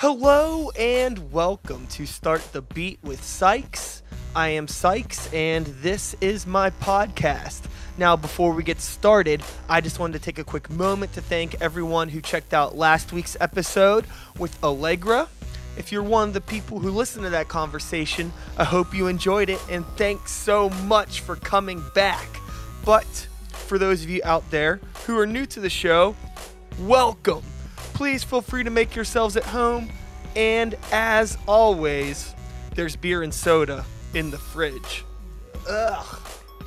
Hello and welcome to Start the Beat with Sykes. I am Sykes and this is my podcast. Now, before we get started, I just wanted to take a quick moment to thank everyone who checked out last week's episode with Allegra. If you're one of the people who listened to that conversation, I hope you enjoyed it and thanks so much for coming back. But for those of you out there who are new to the show, welcome. Please feel free to make yourselves at home. And as always, there's beer and soda in the fridge. Ugh,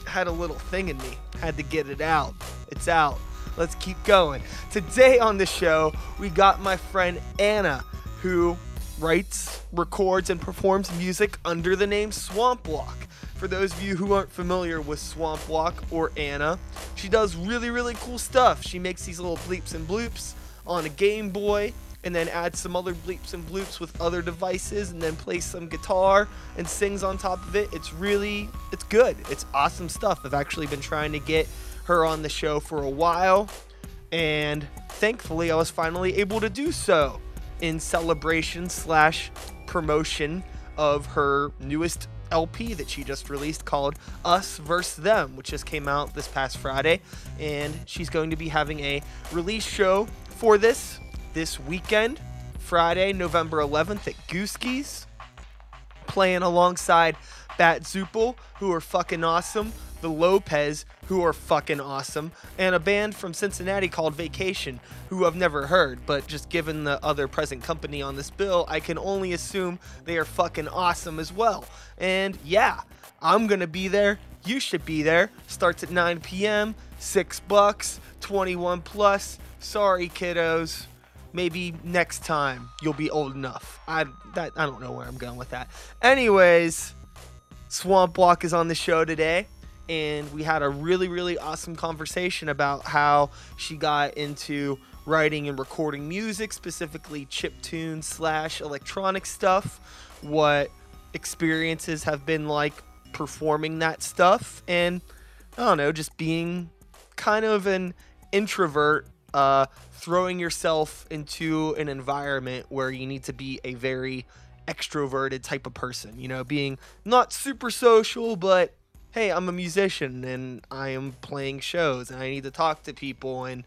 had a little thing in me. Had to get it out. It's out. Let's keep going. Today on the show, we got my friend Anna, who writes, records, and performs music under the name Swamp Walk. For those of you who aren't familiar with Swamp Walk or Anna, she does really, really cool stuff. She makes these little bleeps and bloops on a Game Boy and then add some other bleeps and bloops with other devices and then plays some guitar and sings on top of it. It's really it's good. It's awesome stuff. I've actually been trying to get her on the show for a while and thankfully I was finally able to do so in celebration slash promotion of her newest LP that she just released called Us Versus Them, which just came out this past Friday. And she's going to be having a release show for this this weekend, Friday, November 11th at Gooski's, playing alongside Bat Zupel, who are fucking awesome, the Lopez, who are fucking awesome, and a band from Cincinnati called Vacation, who I've never heard, but just given the other present company on this bill, I can only assume they are fucking awesome as well. And yeah, I'm gonna be there. You should be there. Starts at 9 p.m. Six bucks, 21 plus. Sorry, kiddos. Maybe next time you'll be old enough. I that I don't know where I'm going with that. Anyways, Swamp Walk is on the show today, and we had a really really awesome conversation about how she got into writing and recording music, specifically chip tune slash electronic stuff. What experiences have been like performing that stuff, and I don't know, just being kind of an introvert uh, throwing yourself into an environment where you need to be a very extroverted type of person. You know, being not super social, but hey, I'm a musician and I am playing shows and I need to talk to people and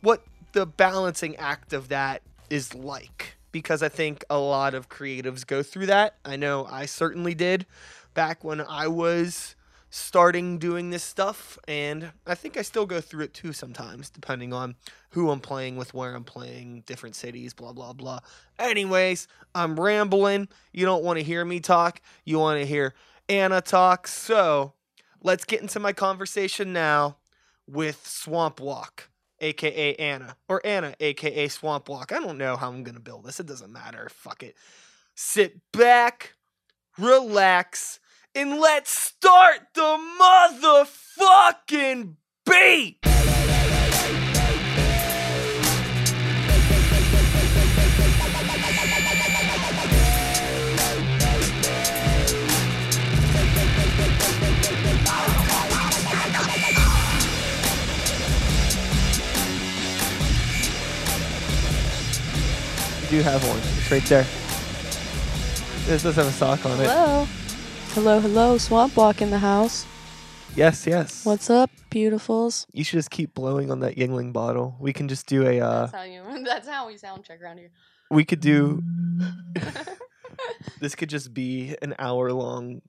what the balancing act of that is like. Because I think a lot of creatives go through that. I know I certainly did back when I was starting doing this stuff and I think I still go through it too sometimes depending on who I'm playing with, where I'm playing, different cities, blah blah blah. Anyways, I'm rambling. You don't want to hear me talk. You want to hear Anna talk. So, let's get into my conversation now with Swamp Walk, aka Anna, or Anna, aka Swamp Walk. I don't know how I'm to build this. It doesn't matter. Fuck it. Sit back, relax, and let's start the motherfucking beat. You do have one. It's right there. This does have a sock on it. Hello. Hello, hello. Swamp Walk in the house. Yes, yes. What's up, beautifuls? You should just keep blowing on that Yuengling bottle. We can just do a. Uh, that's how you. That's how we sound check around here. we could do. this could just be an hour long,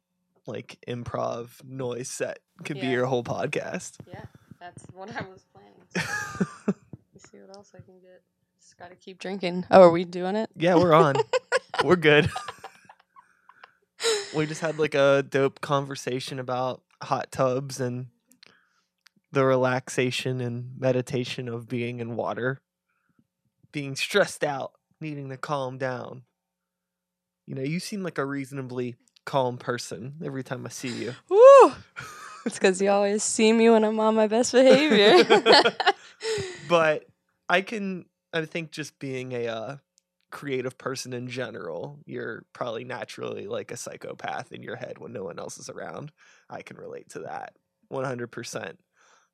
like improv noise set. Could be your whole podcast. yeah, that's what I was planning. So let's see what else I can get. Just gotta keep drinking. Oh, are we doing it? yeah, we're on. we're good. We just had like a dope conversation about hot tubs and the relaxation and meditation of being in water, being stressed out, needing to calm down. You know, you seem like a reasonably calm person every time I see you. Woo! It's because you always see me when I'm on my best behavior. but I can, I think, just being a uh, creative person in general, you're probably naturally like a psychopath in your head when no one else is around. I can relate to that 100%.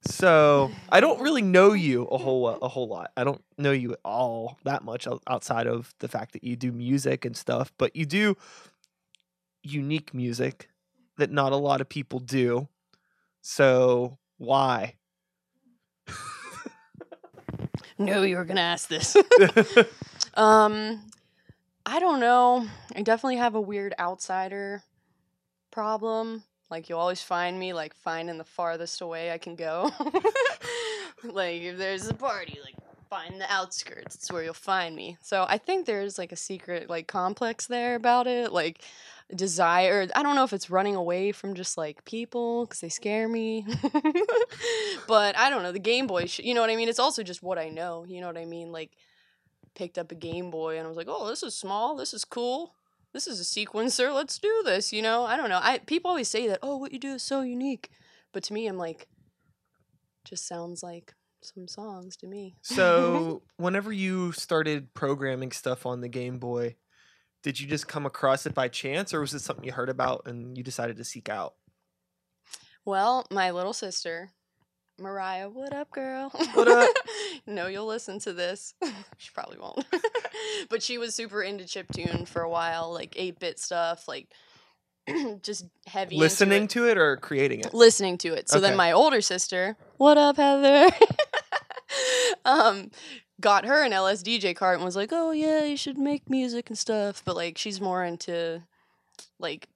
So I don't really know you a whole a whole lot. I don't know you at all that much outside of the fact that you do music and stuff. But you do unique music that not a lot of people do. So why? Knew you were gonna ask this. um, I don't know. I definitely have a weird outsider problem. Like you'll always find me like finding the farthest away I can go. like if there's a party, like find the outskirts. It's where you'll find me. So I think there's like a secret like complex there about it. Like desire. I don't know if it's running away from just like people because they scare me. but I don't know. The Game Boy, sh- you know what I mean? It's also just what I know. You know what I mean? Like picked up a Game Boy and I was like, oh, this is small. This is cool. This is a sequencer. Let's do this. You know? I don't know. I people always say that. Oh, what you do is so unique. But to me, I'm like, just sounds like some songs to me. so whenever you started programming stuff on the Game Boy, did you just come across it by chance, or was it something you heard about and you decided to seek out? Well, my little sister, Mariah, what up, girl? What up? no, you'll listen to this. she probably won't. but she was super into chiptune for a while, like 8 bit stuff, like just heavy. Listening it. to it or creating it? listening to it. So Okay. then my older sister, what up, Heather? um, got her an LSDJ cart and was like, "Oh yeah, you should make music and stuff." But like, she's more into like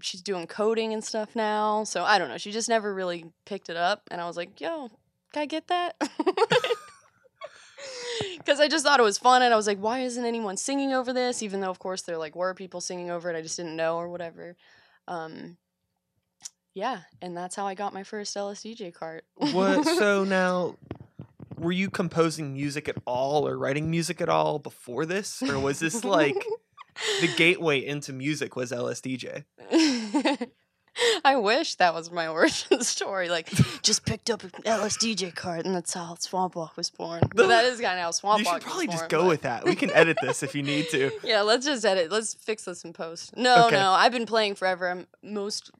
she's doing coding and stuff now. So I don't know. She just never really picked it up, and I was like, "Yo, can I get that?" Because I just thought it was fun, and I was like, "Why isn't anyone singing over this?" Even though, of course, there like were people singing over it, I just didn't know or whatever. Um, yeah, and that's how I got my first LSDJ cart. What? So now, were you composing music at all or writing music at all before this, or was this like the gateway into music was LSDJ? I wish that was my origin story. Like, just picked up an LSDJ card, and that's how Swamp Walk was born. But that is kind of how Swamp you Walk should probably was just born, go but- with that. We can edit this if you need to. Yeah, let's just edit. Let's fix this in post. No, Okay. no, I've been playing forever. I'm most,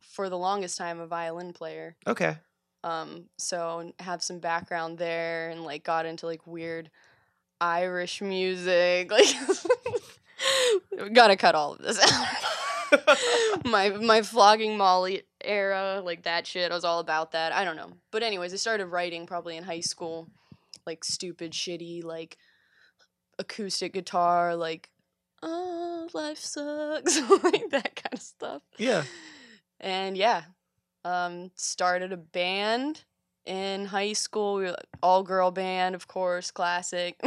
for the longest time, a violin player. Okay. Um, so have some background there, and like got into like weird Irish music. Like, gotta cut all of this out. my my flogging Molly era, like that shit. I was all about that. I don't know. But anyways, I started writing probably in high school, like stupid, shitty, like acoustic guitar, like oh life sucks, like that kind of stuff. Yeah. And yeah, um, started a band in high school. We were all girl band, of course, classic.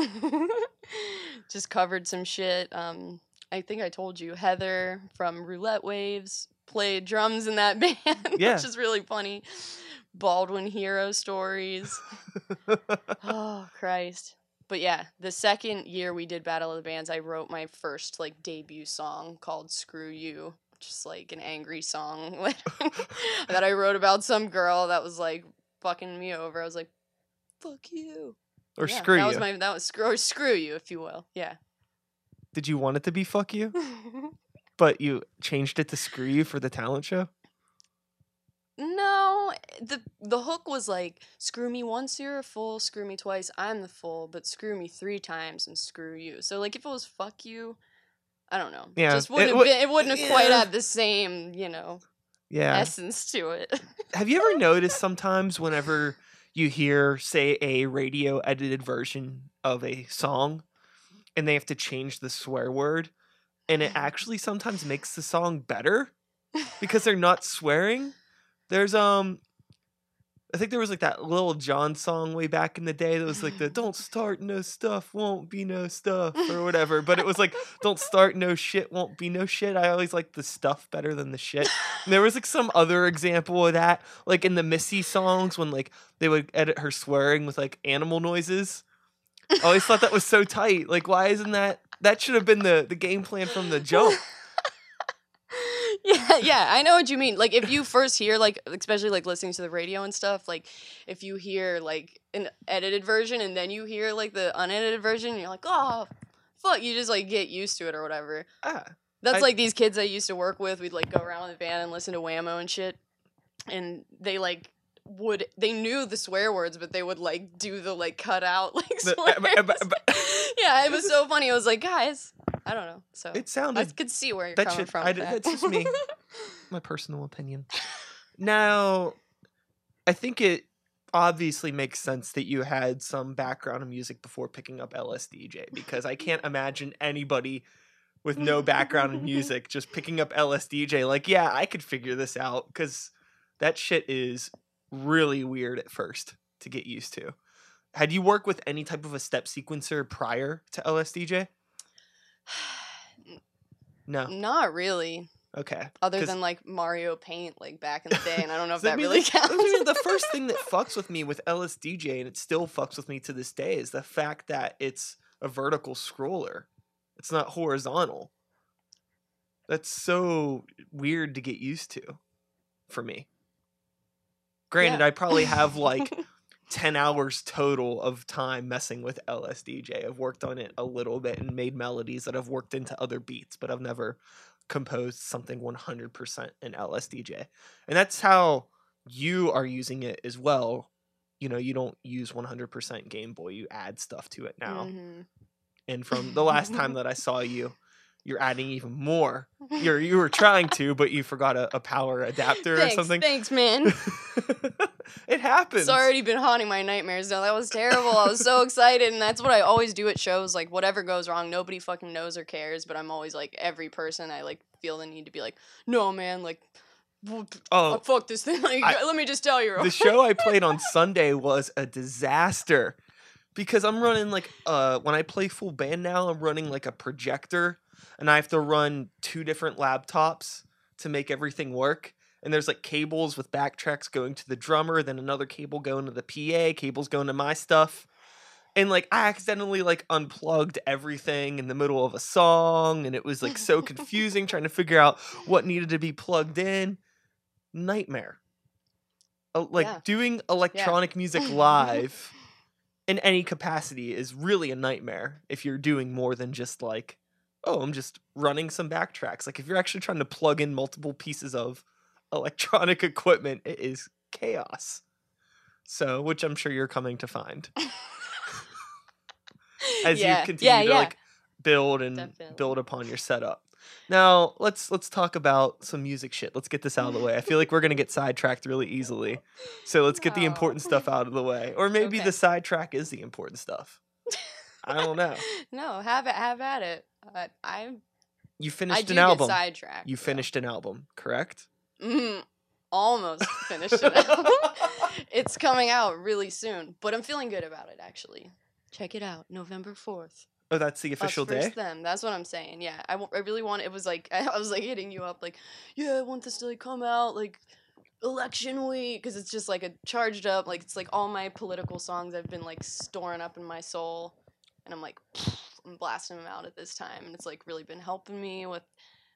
Just covered some shit. Um, I think I told you Heather from Roulette Waves played drums in that band, Yeah. which is really funny. Baldwin Hero Stories. oh Christ. But yeah, the second year we did Battle of the Bands, I wrote my first like debut song called Screw You. Just like an angry song that I wrote about some girl that was like fucking me over. I was like, fuck you. or Yeah, screw that you. was my that was screw or screw you, if you will. Yeah. Did you want it to be fuck you, but you changed it to screw you for the talent show? No, the the hook was like screw me once you're a fool, screw me twice I'm the fool, but screw me three times and screw you. So like if it was fuck you, I don't know. Yeah, just it wouldn't have would- been, it wouldn't have quite yeah. had the same you know Yeah. essence to it. Have you ever noticed sometimes whenever you hear, say, a radio edited version of a song and they have to change the swear word, and it actually sometimes makes the song better because they're not swearing? There's, um, I think there was like that Lil Jon song way back in the day that was like the don't start no stuff won't be no stuff or whatever, but it was like don't start no shit won't be no shit. I always like the stuff better than the shit. And there was like some other example of that, like in the Missy songs when like they would edit her swearing with like animal noises. I always thought that was so tight. Like, why isn't that? That should have been the the game plan from the jump. yeah, yeah, I know what you mean. Like if you first hear like especially like listening to the radio and stuff, like if you hear like an edited version and then you hear like the unedited version, you're like, "Oh, fuck, you just like get used to it or whatever." Ah, That's I- like these kids I used to work with. We'd like go around with the van and listen to Whammo and shit. And they like would they knew the swear words, but they would like do the like cut out like The- swears. uh, uh, uh, yeah, it was so funny. I was like, guys, I don't know. So It sounded. I could see where you're coming shit- from. I that. that's just me. my personal opinion. Now, I think it obviously makes sense that you had some background in music before picking up LSDJ because I can't imagine anybody with no background in music just picking up LSDJ like, yeah, I could figure this out cuz that shit is really weird at first to get used to. Had you worked with any type of a step sequencer prior to LSDJ? No. Not really. Okay. Other than like Mario Paint, like back in the day, and I don't know if I that really the- counts. The first thing that fucks with me with LSDJ, and it still fucks with me to this day, is the fact that it's a vertical scroller. It's not horizontal. That's so weird to get used to for me. Granted, Yeah. I probably have like 10 hours total of time messing with LSDJ. I've worked on it a little bit and made melodies that I've worked into other beats, but I've never composed something 100% in LSDJ. And that's how you are using it as well. You know, you don't use 100% Game Boy, you add stuff to it now. Mhm. And from the last time that I saw you, you're adding even more. You're you were trying to, but you forgot a, a power adapter thanks, or something. Thanks, man. it happens. It's already been haunting my nightmares. No, that was terrible. I was so excited, and that's what I always do at shows. Like whatever goes wrong, nobody fucking knows or cares. But I'm always like every person. I like feel the need to be like, no, man, like, Oh, oh, fuck this thing. Like, I- let me just tell you. real the show I played on Sunday was a disaster because I'm running like uh when I play full band now, I'm running like a projector and I have to run two different laptops to make everything work. And there's like cables with backtracks going to the drummer, then another cable going to the PA, cables going to my stuff. And like I accidentally like unplugged everything in the middle of a song and it was like so confusing trying to figure out what needed to be plugged in. Nightmare. Uh, like Yeah. doing electronic music live in any capacity is really a nightmare if you're doing more than just like oh i'm just running some backtracks. Like if you're actually trying to plug in multiple pieces of electronic equipment it is chaos. So which i'm sure you're coming to find. As yeah. you continue yeah, to yeah. like build and Definitely. build upon your setup. Now let's let's talk about some music shit. Let's get this out of the way. I feel like we're gonna get sidetracked really easily. So let's get the oh. important stuff out of the way. Or maybe Okay. the sidetrack is the important stuff i don't know no, have it. Have at it. Uh, I you I finished do an album sidetracked. you finished an album correct Mm, almost finished it. it's coming out really soon, but I'm feeling good about it actually. Check it out, November fourth. oh that's the official Us day them. That's what I'm saying. Yeah, I, w- I really want. It was like I was like hitting you up, like, yeah, I want this to like come out like election week because it's just like a charged up, like it's like all my political songs I've been like storing up in my soul, and I'm like, I'm blasting them out at this time, and it's like really been helping me with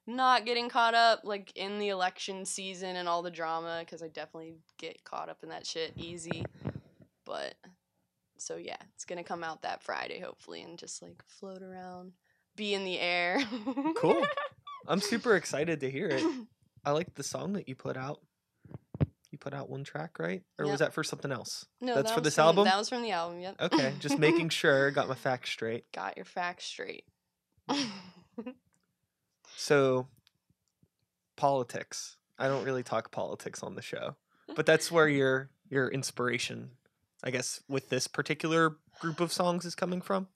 not getting caught up like in the election season and all the drama because I definitely get caught up in that shit easy, but so yeah, it's gonna come out that Friday hopefully and just like float around, be in the air. cool. I'm super excited to hear it. I like the song that you put out put out one track right or was that for something else no, That's that for this from- album? That was from the album. Yep. okay just making sure got my facts straight Got your facts straight. So, politics. I don't really talk politics on the show, but that's where your your inspiration, I guess, with this particular group of songs is coming from.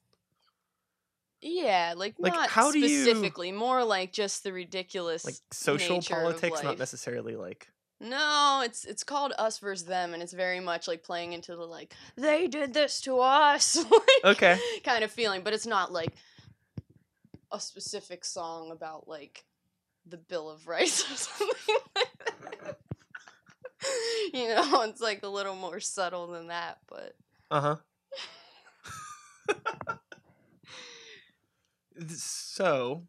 yeah, like, Like, not how do you- specifically, more like just the ridiculous. Like social politics, not necessarily like. No, it's it's called us versus them, and it's very much like playing into the like they did this to us, like, Okay. kind of feeling. But it's not like a specific song about like the Bill of Rights or something like that. You know, it's like a little more subtle than that, but Uh huh. so.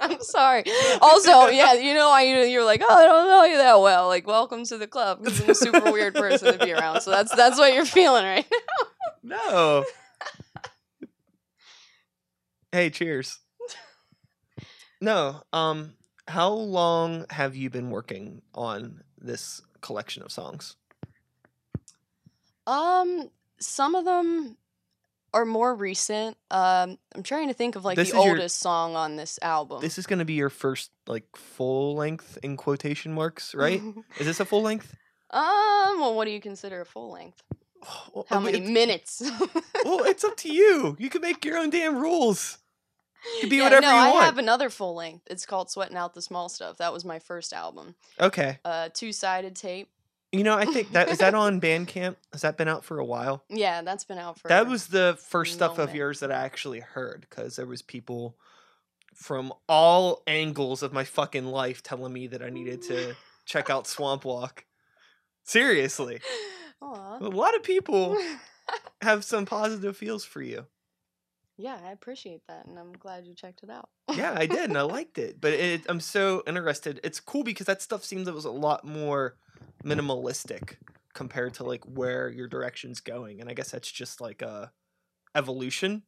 I'm sorry. Also, yeah, you know, I you're like, oh, I don't know you that well. Like, welcome to the club because I'm a super weird person to be around. So that's that's what you're feeling right now. No. hey, cheers. No, um How long have you been working on this collection of songs? Um, some of them are more recent. Um, I'm trying to think of like This the is your- oldest song on this album. This is going to be your first like full length in quotation marks, right? is this a full length? um, well, what do you consider a full length? Well, How I mean, many it's- minutes? well, it's up to you. You can make your own damn rules. You can be whatever no, you I want. have another full length. It's called "Sweating Out the Small Stuff." That was my first album. Okay. Uh, two sided tape. You know, I think that is that on Bandcamp. Has that been out for a while? Yeah, that's been out for. That was the first stuff of yours that I actually heard because there was people from all angles of my fucking life telling me that I needed to check out Swamp Walk. Seriously, Aw. a lot of people have some positive feels for you. Yeah, I appreciate that, and I'm glad you checked it out. Yeah, I did, and I liked it. But it, I'm so interested. It's cool because that stuff seems it was a lot more minimalistic compared to like where your direction's going, and I guess that's just like a evolution.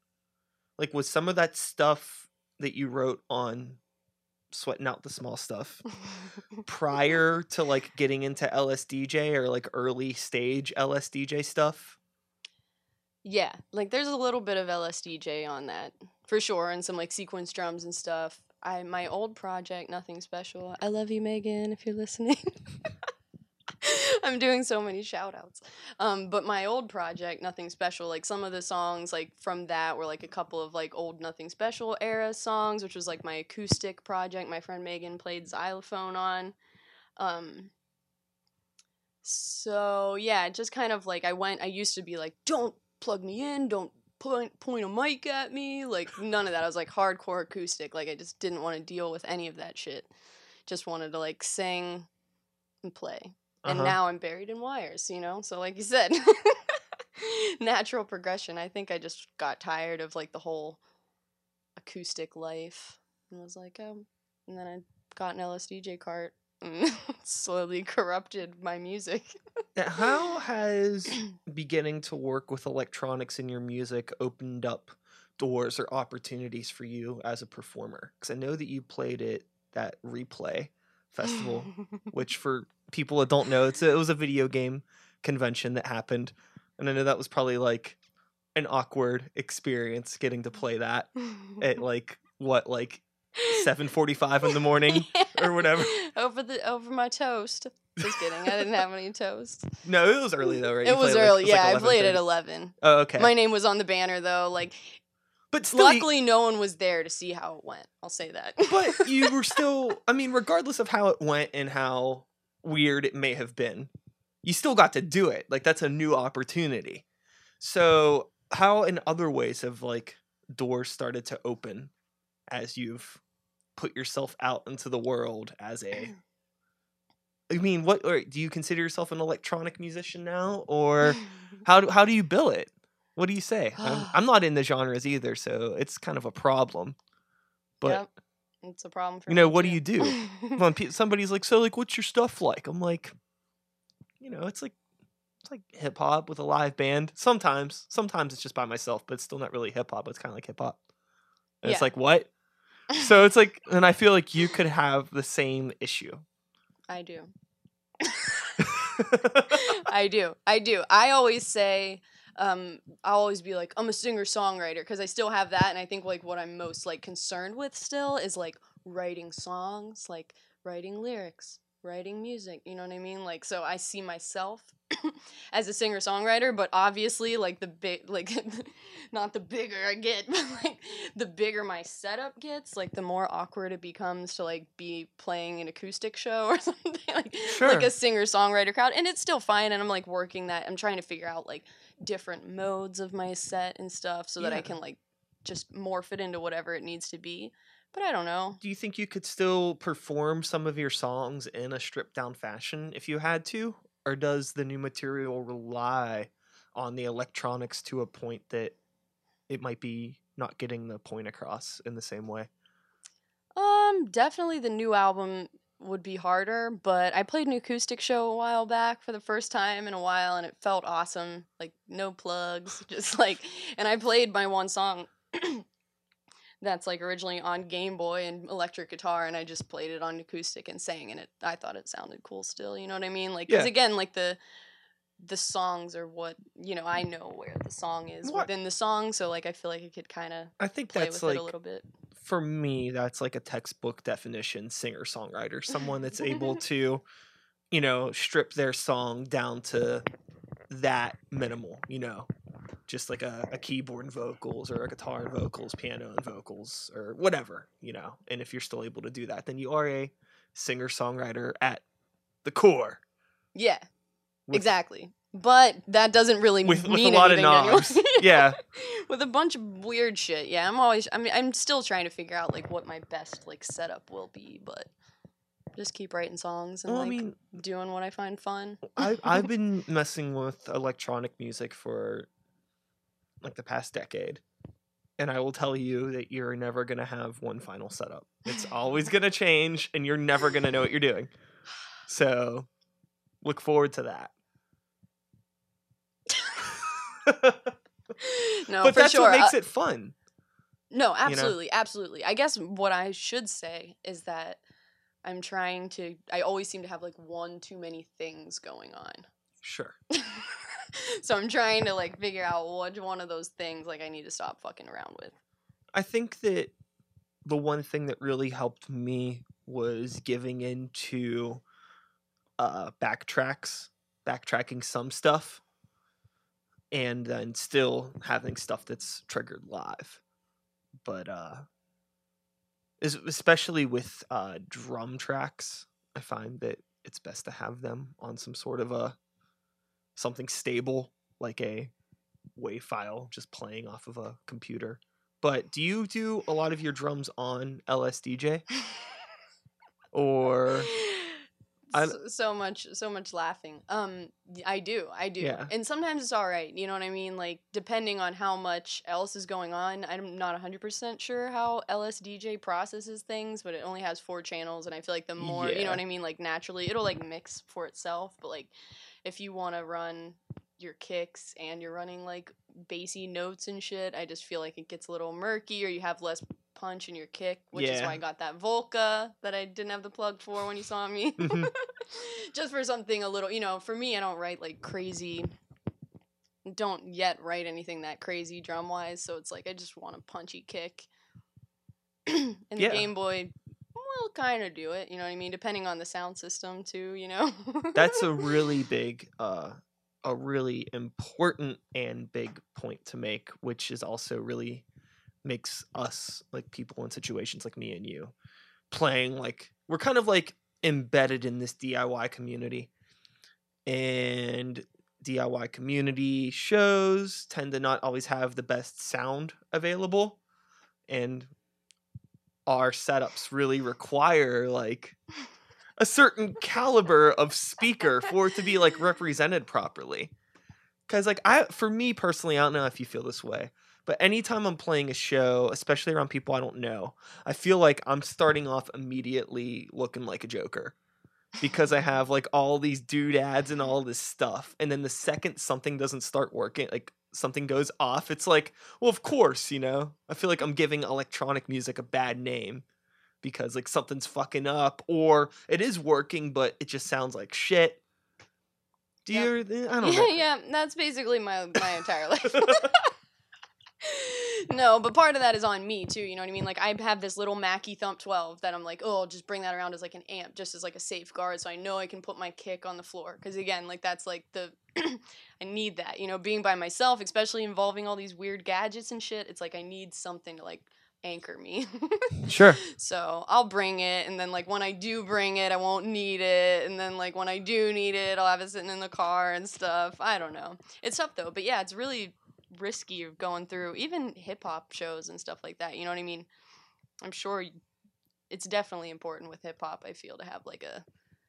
Like was some of that stuff that you wrote on sweating out the small stuff prior to like getting into LSDJ or like early stage LSDJ stuff? Yeah, like there's a little bit of LSDJ on that for sure, and some like sequence drums and stuff. I my old project, nothing special. I love you, Megan, if you're listening. I'm doing so many shout outs. Um, but my old project, Nothing Special, like some of the songs like from that were like a couple of like old Nothing Special era songs, which was like my acoustic project my friend Megan played xylophone on. Um so yeah, just kind of like I went I used to be like, Don't plug me in, don't point point a mic at me, like none of that. I was like hardcore acoustic. Like I just didn't want to deal with any of that shit. Just wanted to like sing and play and Uh-huh. now I'm buried in wires, you know? So like you said, natural progression. I think I just got tired of like the whole acoustic life and was like, um and then I got an LSDJ cart and slowly corrupted my music. Now, How has beginning to work with electronics in your music opened up doors or opportunities for you as a performer? Because I know that you played it at that replay festival, which for people that don't know, it's a, it was a video game convention that happened, and I know that was probably like an awkward experience getting to play that at like what like seven forty five in the morning or whatever. over the over my toast. Just kidding. I didn't have any toast. No, it was early though, right? You It was played, like- early. like, yeah, I played at 11. Oh, okay. My name was on the banner though. Like but still, you- luckily no one was there to see how it went. I'll say that. but you were still i mean regardless of how it went and how weird it may have been you still got to do it like that's a new opportunity so how in other ways have like doors started to open as you've put yourself out into the world as a mm. i mean what or do you consider yourself an electronic musician now or how do, how do you bill it what do you say I'm, I'm not in the genres either so it's kind of a problem but Yep. It's a problem for you know, what do you do? when somebody's like, "So, like, what's your stuff like?" I'm like, you know, it's like it's like hip hop with a live band. Sometimes, sometimes it's just by myself, but it's still not really hip hop. It's kind of like hip hop. And Yeah. it's like what? So it's like, and I feel like you could have the same issue. I do. I do. I do. I always say, um, I'll always be like, I'm a singer songwriter because I still have that, and I think like what I'm most like concerned with still is like writing songs, like writing lyrics, writing music. You know what I mean? Like, so I see myself as a singer songwriter, but obviously, like the big, like not the bigger I get, but like the bigger my setup gets, like the more awkward it becomes to like be playing an acoustic show or something like Sure. like a singer songwriter crowd and it's still fine and i'm like working that i'm trying to figure out like different modes of my set and stuff so that i can like just morph it into whatever it needs to be but i don't know do you think you could still perform some of your songs in a stripped down fashion if you had to, or does the new material rely on the electronics to a point that it might be not getting the point across in the same way? um definitely the new album would be harder but i played an acoustic show a while back for the first time in a while and it felt awesome like no plugs just like and i played my one song that's like originally on Game Boy and electric guitar, and I just played it on acoustic and sang, and it I thought it sounded cool still. You know what I mean? Like, because Yeah. again, like the the songs are what you know. I know where the song is What- within the song, so like I feel like I could kind of I think play that's with like it a little bit. for me, that's like a textbook definition singer songwriter, someone that's able to, you know, strip their song down to that minimal, you know, just like a, a keyboard and vocals or a guitar and vocals, piano and vocals, or whatever, you know. And if you're still able to do that, then you are a singer songwriter at the core. Yeah, with- exactly. But that doesn't really With, with a mean lot of anything knobs. yeah. with a bunch of weird shit. Yeah, I'm always. I mean, I'm still trying to figure out like what my best like setup will be, but just keep writing songs and Well, I like mean, doing what I find fun. I I've been messing with electronic music for like the past decade. And I will tell you that you're never going to have one final setup. It's always going to change and you're never going to know what you're doing. So, look forward to that. no, but for that's sure. what makes Uh, it fun. no, absolutely, absolutely. I guess what I should say is that I'm trying to. I always seem to have like one too many things going on. Sure. so I'm trying to like figure out which one of those things like I need to stop fucking around with. I think that the one thing that really helped me was giving into uh backtracks, backtracking some stuff and then still having stuff that's triggered live. But uh especially with uh drum tracks, I find that it's best to have them on some sort of a something stable like a WAV file just playing off of a computer. But do you do a lot of your drums on LSDJ or I- so, so much so much laughing. Um i do i do. Yeah. and sometimes it's all right you know what i mean? Like depending on how much else is going on i'm not 100% sure how lsdj processes things but it only has four channels and i feel like the more you know what i mean? Like naturally it'll like mix for itself but like if you want to run your kicks and you're running like bassy notes and shit i just feel like it gets a little murky or you have less punch in your kick which is why i got that volca that i didn't have the plug for when you saw me Mhm. just for something a little you know for me i don't write like crazy don't yet write anything that crazy drum wise so it's like i just want a punchy kick and Yeah. the game boy will kind of do it you know what i mean depending on the sound system too you know? That's a really big uh a really important and big point to make which is also really makes us like people in situations like me and you playing like we're kind of like embedded in this DIY community. And DIY community shows tend to not always have the best sound available. And our setups really require like a certain caliber of speaker for it to be like represented properly. Cause like I for me personally, I don't know if you feel this way, but anytime I'm playing a show, especially around people I don't know, I feel like I'm starting off immediately looking like a joker. Because I have like all these doodads and all this stuff. And then the second something doesn't start working, like something goes off, it's like, well, of course, you know? I feel like I'm giving electronic music a bad name because like something's fucking up or it is working but it just sounds like shit. Do Yep. you I don't yeah, know. yeah, that's basically my my entire life. no, but part of that is on me too. You know what I mean? Like I have this little Mackie Thump 12 that I'm like, oh, I'll just bring that around as like an amp, just as like a safeguard, so I know I can put my kick on the floor. Because again, like that's like the I need that. You know, being by myself, especially involving all these weird gadgets and shit. It's like I need something to like anchor me. Sure. So I'll bring it, and then like when I do bring it, I won't need it, and then like when I do need it, I'll have it sitting in the car and stuff. I don't know. It's tough though, but yeah, it's really risky of going through even hip hop shows and stuff like that. You know what I mean? I'm sure it's definitely important with hip hop. I feel to have like a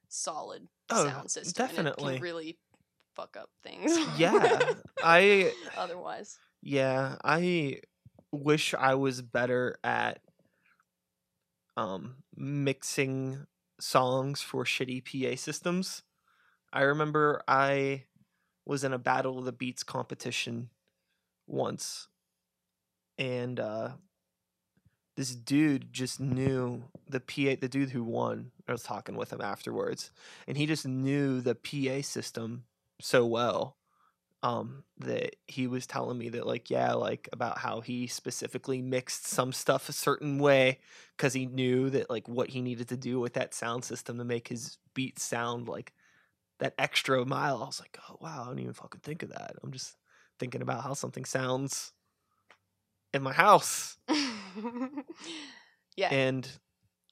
solid Oh, sound system. definitely. can really fuck up things. Yeah. I Otherwise, yeah, I wish I was better at um mixing songs for shitty PA systems. I remember I was in a battle of the beats competition once and uh this dude just knew the PA, the dude who won. I was talking with him afterwards, and he just knew the PA system so well um that he was telling me that like yeah like about how he specifically mixed some stuff a certain way because he knew that like what he needed to do with that sound system to make his beat sound like that extra mile i was like oh wow i didn't even fucking think of that i'm just thinking about how something sounds in my house yeah. and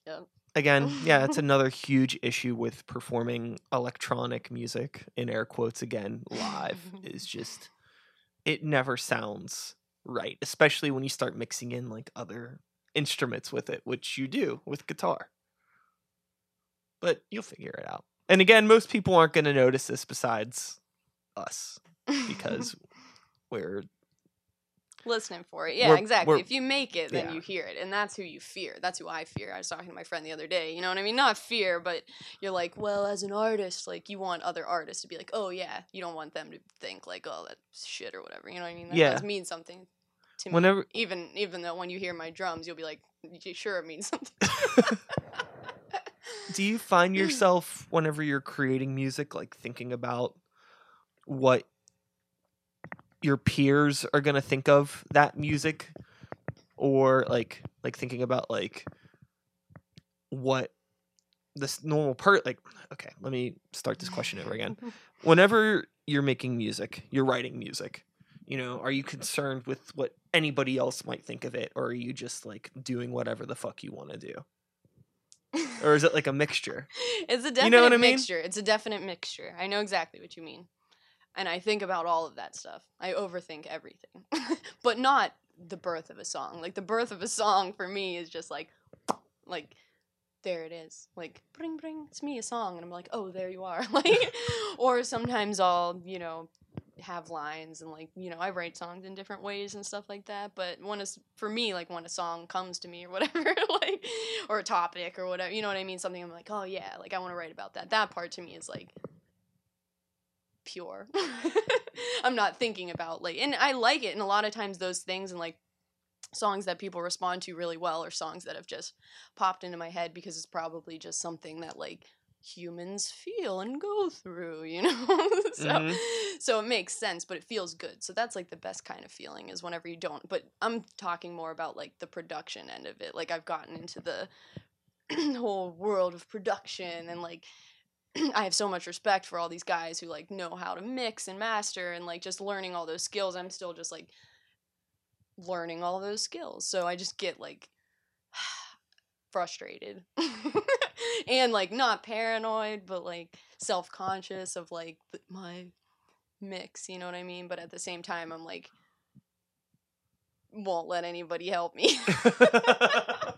Yep. again yeah it's another huge issue with performing electronic music in air quotes again live is just it never sounds right especially when you start mixing in like other instruments with it which you do with guitar but you'll figure it out and again most people aren't going to notice this besides us because we're listening for it. Yeah, We're- exactly. we're- If you make it, then yeah. you hear it, and that's who you fear. That's who I fear. I was talking to my friend the other day. You know what I mean? Not fear, but you're like, well, as an artist, like you want other artists to be like, oh yeah. You don't want them to think like, oh, that's shit or whatever. You know what I mean? That Yeah. does mean something to me. whenever Even even though when you hear my drums, you'll be like, sure, it means something. do you find yourself whenever you're creating music like thinking about what your peers are going to think of that music or like like thinking about like what this normal part like okay let me start this question over again whenever you're making music you're writing music you know are you concerned with what anybody else might think of it or are you just like doing whatever the fuck you want to do or is it like a mixture It's a definite You know what I mean? mixture. It's a definite mixture. I know exactly what you mean. And I think about all of that stuff. I overthink everything. but not the birth of a song. Like the birth of a song for me is just like like there it is. Like bring bring it's me a song and I'm like, "Oh, there you are." Like or sometimes I'll, you know, have lines and like, you know, I write songs in different ways and stuff like that, but when it's for me like when a song comes to me or whatever like or a topic or whatever, you know what I mean? Something I'm like, "Oh yeah, like I want to write about that." That part to me is like pure. I'm not thinking about like and I like it and a lot of times those things and like songs that people respond to really well are songs that have just popped into my head because it's probably just something that like humans feel and go through, you know? so Mhm. so it makes sense, but it feels good. So that's like the best kind of feeling is whenever you don't. But I'm talking more about like the production end of it. Like I've gotten into the whole world of production and like I have so much respect for all these guys who like know how to mix and master and like just learning all those skills. I'm still just like learning all those skills. So I just get like frustrated. and like not paranoid, but like self-conscious of like my mix, you know what I mean? But at the same time I'm like won't let anybody help me.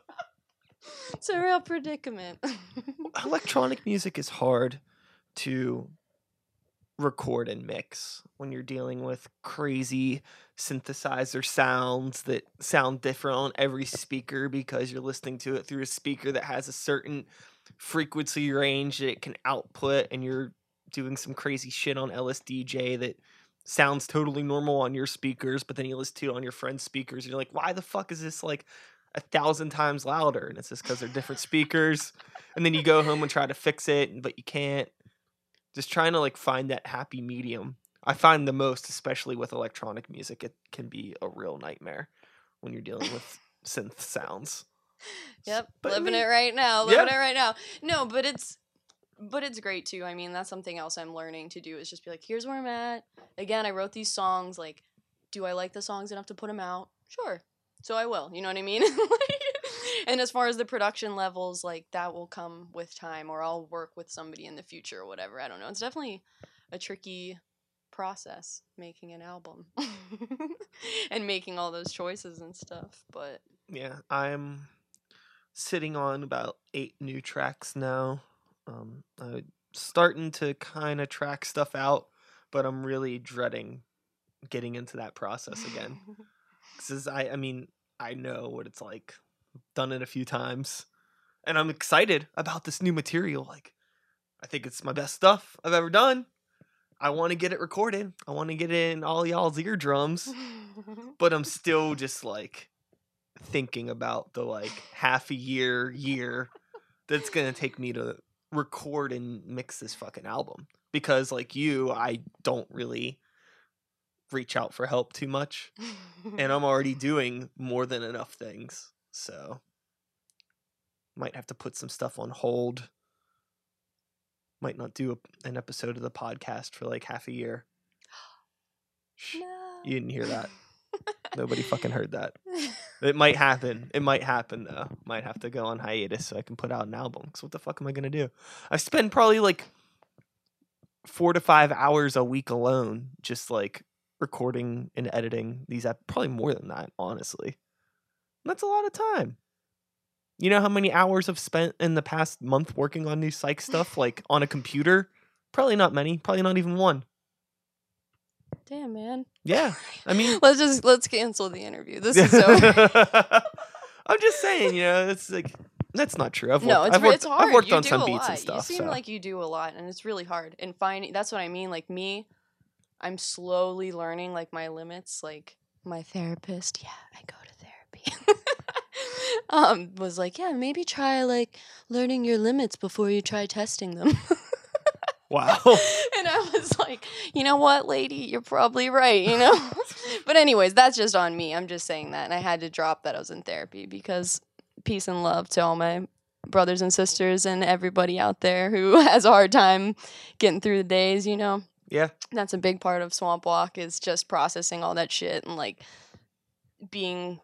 it's a real predicament. electronic music is hard to record and mix when you're dealing with crazy synthesizer sounds that sound different on every speaker because you're listening to it through a speaker that has a certain frequency range that it can output and you're doing some crazy shit on LSDJ that sounds totally normal on your speakers but then you listen to it on your friend's speakers and you're like why the fuck is this like a thousand times louder and it's just because they're different speakers and then you go home and try to fix it but you can't just trying to like find that happy medium i find the most especially with electronic music it can be a real nightmare when you're dealing with synth sounds Yep, but I living mean, it right now, living it right now. No, but it's but it's great too. I mean, that's something else I'm learning to do is just be like, here's where I'm at. Again, I wrote these songs. Like, do I like the songs enough to put them out? Sure. So I will. You know what I mean? and as far as the production levels, like that will come with time, or I'll work with somebody in the future or whatever. I don't know. It's definitely a tricky process making an album and making all those choices and stuff. But yeah i'm sitting on about eight new tracks now um i'm starting to kind of track stuff out but i'm really dreading getting into that process again because I, I mean i know what it's like. Done it a few times. And i'm excited about this new material like i think it's my best stuff i've ever done. I want to get it recorded. I want to get it in all y'all's eardrums. But i'm still just like thinking about the like half a year year that's gonna take me to record and mix this fucking album. Because like you i don't really reach out for help too much and i'm already doing more than enough things so might have to put some stuff on hold might not do a, an episode of the podcast for like half a year no. you didn't hear that nobody fucking heard that it might happen. It might happen though. Might have to go on hiatus so I can put out an album. Cause what the fuck am I gonna do? I spend probably like four to five hours a week alone, just like recording and editing these. ep- Probably more than that, honestly. And that's a lot of time. You know how many hours I've spent in the past month working on new psych stuff, like on a computer? Probably not many. Probably not even one. Damn, man. Yeah, I mean, let's just let's cancel the interview. This is so I'm just saying, you know, it's like that's not true. I've worked, no, it's I've worked, it's hard. I've worked you on do some a beats lot. and stuff. You seem so. like you do a lot, and it's really hard. And finding that's what I mean. Like me, I'm slowly learning like my limits. Like my therapist, yeah, I go to therapy. um, was like, yeah, maybe try like learning your limits before you try testing them. wow. and I was like, you know what, lady, you're probably right, you know? but, anyways, that's just on me. I'm just saying that. And I had to drop that I was in therapy because peace and love to all my brothers and sisters and everybody out there who has a hard time getting through the days, you know? Yeah. That's a big part of Swamp Walk is just processing all that shit and like being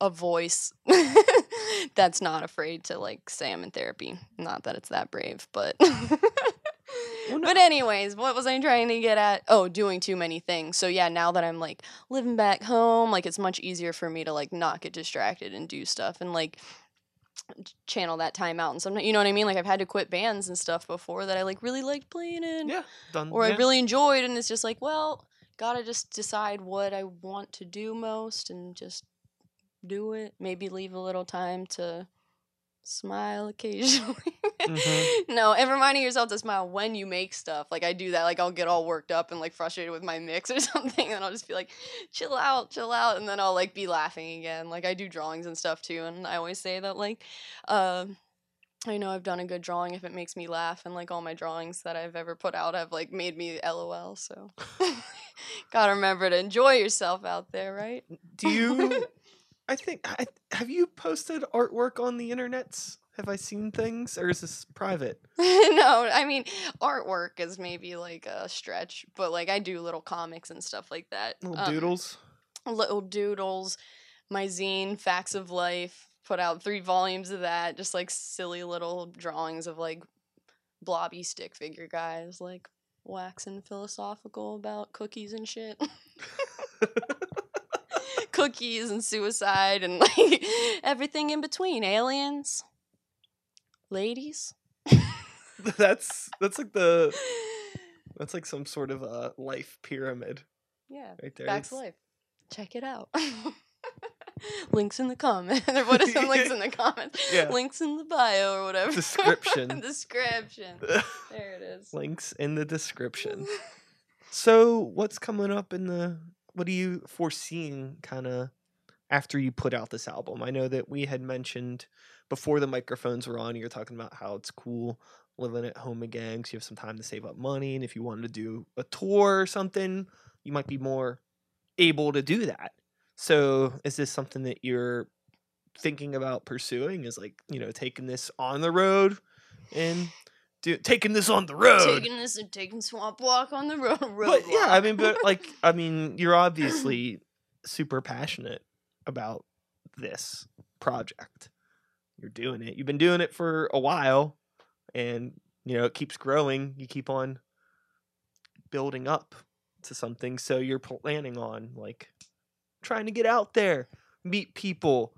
a voice that's not afraid to like say I'm in therapy. Not that it's that brave, but Well, no- but anyways, what was I trying to get at? Oh, doing too many things. So yeah, now that I'm like living back home, like it's much easier for me to like not get distracted and do stuff and like channel that time out and sometimes you know what I mean? Like I've had to quit bands and stuff before that I like really liked playing in yeah. Done. or yeah. I really enjoyed and it's just like, well, gotta just decide what I want to do most and just do it. Maybe leave a little time to smile occasionally. Mhm. no, and reminding yourself to smile when you make stuff. Like I do that. Like I'll get all worked up and like frustrated with my mix or something, and I'll just be like, chill out, chill out, and then I'll like be laughing again. Like I do drawings and stuff too, and I always say that like, uh, I know I've done a good drawing if it makes me laugh, and like all my drawings that I've ever put out have like made me LOL. So gotta remember to enjoy yourself out there, right? Do you? I think. I, have you posted artwork on the internets? Have I seen things, or is this private? no, I mean artwork is maybe like a stretch, but like I do little comics and stuff like that. Little Um, doodles. little doodles, my zine, Facts of Life, put out three volumes of that, just like silly little drawings of like blobby stick figure guys, like waxing philosophical about cookies and shit. cookies and suicide and like everything in between. Aliens, ladies. that's that's like the that's like some sort of a life pyramid Yeah, right there. Of It's- Life. Check it out. links in the comment. or what are some links in the comments? Yeah. Links in the bio or whatever. Description. Description. There it is. Links in the description. So, what's coming up in the what are you foreseeing kind of after you put out this album? I know that we had mentioned before the microphones were on, you were talking about how it's cool living at home again because you have some time to save up money. And if you wanted to do a tour or something, you might be more able to do that. So, is this something that you're thinking about pursuing? Is like, you know, taking this on the road and do, taking this on the road? Taking this and taking swamp walk on the road. but yeah, I mean, but like, I mean, you're obviously super passionate about this project. You're doing it. You've been doing it for a while, and you know it keeps growing. You keep on building up to something. So you're planning on like trying to get out there, meet people,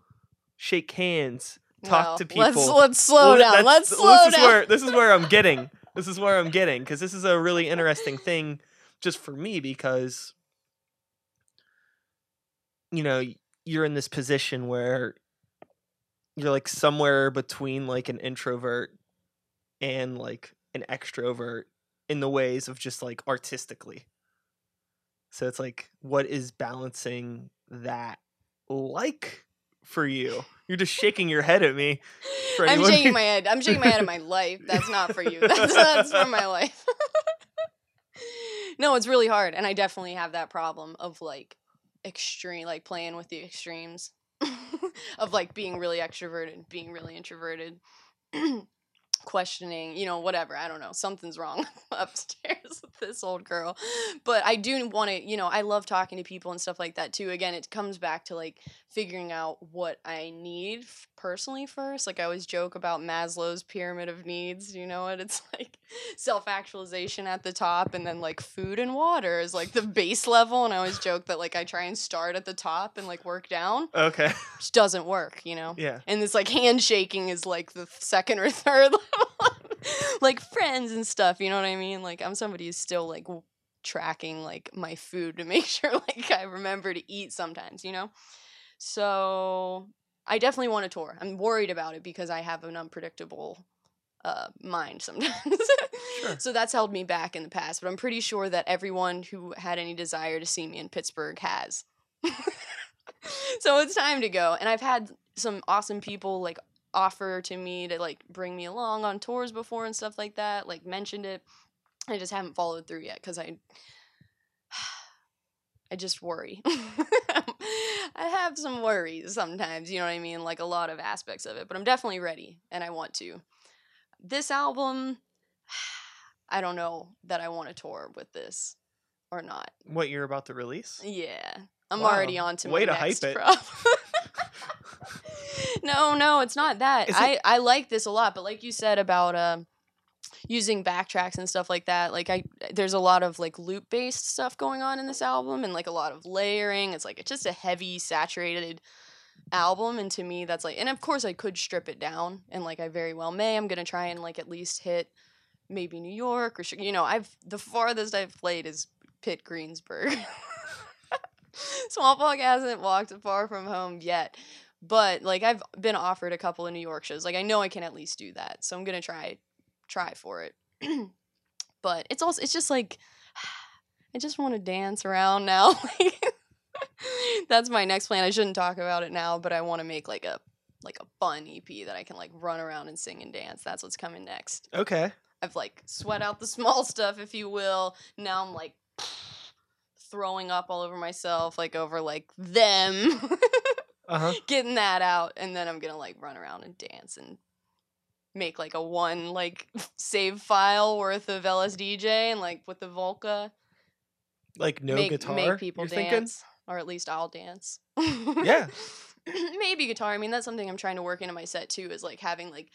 shake hands, talk Well, to people. Let's let's slow down. Let's this slow is down. Where, this is where I'm getting. This is where I'm getting because this is a really interesting thing just for me because you know you're in this position where you're like somewhere between like an introvert and like an extrovert in the ways of just like artistically. So it's like what is balancing that like for you. You're just shaking your head at me. I'm shaking who- my head. I'm shaking my head at my life. That's not for you. That's that's for my life. no, it's really hard, and I definitely have that problem of like extreme, like playing with the extremes of like being really extroverted, being really introverted. questioning you know whatever i don't know something's wrong upstairs with this old girl but i do want to you know i love talking to people and stuff like that too again it comes back to like figuring out what i need personally first like i always joke about maslow's pyramid of needs you know what it's like self-actualization at the top and then like food and water is like the base level and i always joke that like i try and start at the top and like work down Okay. which doesn't work you know Yeah. and this like handshaking is like the second or third like friends and stuff you know what i mean? Like i'm somebody who's still like w- tracking like my food to make sure like i remember to eat sometimes you know? So i definitely want a tour. I'm worried about it because i have an unpredictable uh, mind sometimes. Sure. so that's held me back in the past but i'm pretty sure that everyone who had any desire to see me in pittsburgh has. So it's time to go and i've had some awesome people like offer to me to like bring me along on tours before and stuff like that like mentioned it. I just haven't followed through yet because i i just worry. I have some worries sometimes you know what i mean? Like a lot of aspects of it but i'm definitely ready and i want to. This album i don't know that i want to tour with this or not. What you're about to release? yeah. I'm Wow. already on to Way my to hype next it. no, no, it's not that. Is it- I I like this a lot, but like you said about um using backtracks and stuff like that, like I there's a lot of like loop based stuff going on in this album and like a lot of layering. It's like it's just a heavy saturated album and to me that's like and of course I could strip it down and like I very well may. I'm going to try and like at least hit maybe New York or you know, I've the farthest I've played is Pitt Greensburg. Swamp Walk hasn't walked far from home yet. But like I've been offered a couple of New York shows. Like I know I can at least do that. So I'm gonna try try for it. but it's also it's just like I just want to dance around now. Like that's my next plan. I shouldn't talk about it now, but I want to make like a like a fun EP that I can like run around and sing and dance. That's what's coming next. Okay. I've like sweat out the small stuff, if you will. Now I'm like throwing up all over myself, like over like them, Uh huh. getting that out, and then I'm gonna like run around and dance and make like a one like save file worth of LSDJ and like with the Volca Like no make guitar. make people you're thinking? dance, or at least I'll dance. Yeah. maybe guitar. I mean, that's something I'm trying to work into my set too. Is like having like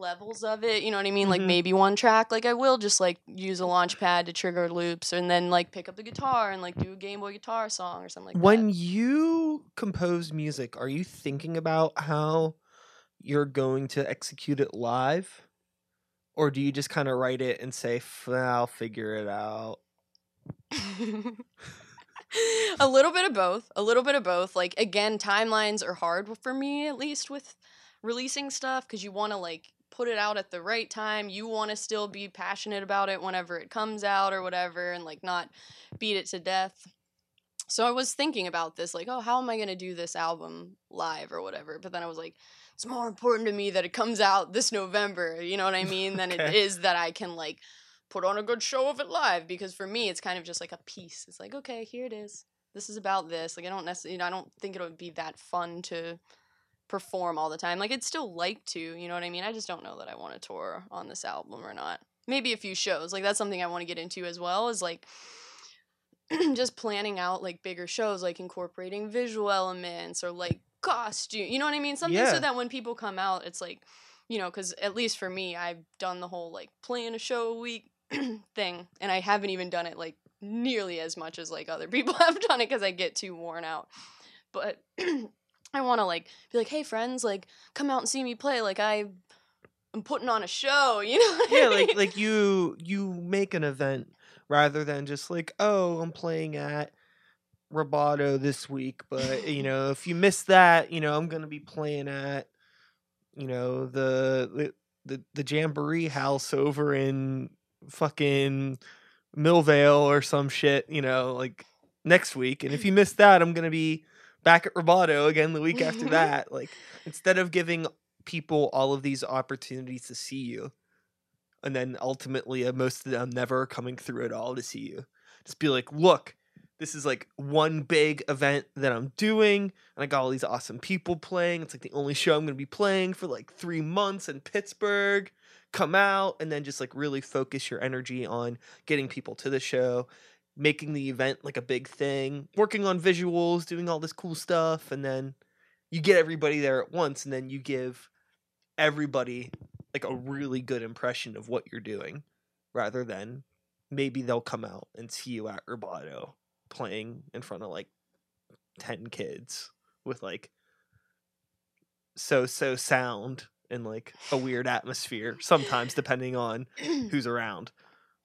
levels of it. You know what I mean? Like Mhm. maybe one track. Like I will just like use a launch pad to trigger loops, and then like pick up the guitar and like do a Game Boy guitar song or something like when that. you compose music, are you thinking about how you're going to execute it live? Or do you just kind of write it and say, "F- I'll figure it out? a little bit of both. A little bit of both. Like again, timelines are hard for me at least with releasing stuff because you want to like put it out at the right time. You want to still be passionate about it whenever it comes out or whatever, and like not beat it to death. So I was thinking about this, like, oh, how am I gonna do this album live or whatever? But then I was like, it's more important to me that it comes out this November. You know what I mean? Than it is that I can like put on a good show of it live because for me it's kind of just like a piece. It's like, okay, here it is. This is about this. Like I don't necessarily you know, I don't think it would be that fun to perform all the time. Like I'd still like to, you know what I mean? I just don't know that I want to tour on this album or not. Maybe a few shows. Like that's something I want to get into as well is like just planning out like bigger shows like incorporating visual elements or like costume. You know what I mean? Something Yeah. so that when people come out it's like you know, because at least for me, I've done the whole like playing a show a week thing, and I haven't even done it like nearly as much as like other people have done it because I get too worn out. But I want to like be like, hey friends, like come out and see me play. Like I, I'm putting on a show. You know? What I yeah, like mean? like you you make an event rather than just like, oh, I'm playing at Roboto this week, but you know, if you miss that, you know, I'm gonna be playing at, you know, the the the, the Jamboree House over in fucking Millvale or some shit, you know, like next week. And if you miss that, I'm gonna be back at Roboto again the week after that. Like instead of giving people all of these opportunities to see you, and then ultimately uh, most of them never coming through at all to see you, just be like, look. This is like one big event that I'm doing, and I got all these awesome people playing. It's like the only show I'm going to be playing for like three months in Pittsburgh come out and then just like really focus your energy on getting people to the show making the event like a big thing working on visuals doing all this cool stuff and then you get everybody there at once and then you give everybody like a really good impression of what you're doing rather than maybe they'll come out and see you at Roboto playing in front of like 10 kids with like so so sound and like a weird atmosphere sometimes depending on who's around.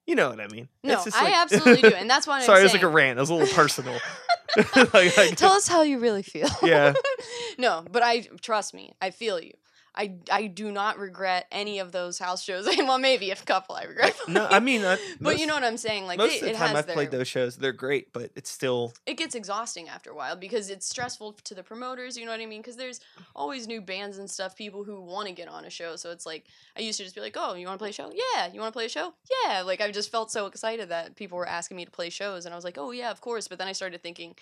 You know what I mean? No, It's just I like- absolutely do, and that's what I'm Sorry, it was saying. like a rant. It was a little personal. Like, like- Tell us how you really feel. Yeah. no, but I trust me. I feel you. I, I do not regret any of those house shows. well, maybe a couple I regret. no, I mean, I, but most, you know what I'm saying. Like most they, of the time I've their, played those shows, they're great, but it's still it gets exhausting after a while because it's stressful to the promoters. You know what I mean? Because there's always new bands and stuff, people who want to get on a show. So it's like I used to just be like, "Oh, you want to play a show? Yeah. You want to play a show? Yeah." Like I just felt so excited that people were asking me to play shows, and I was like, "Oh yeah, of course." But then I started thinking,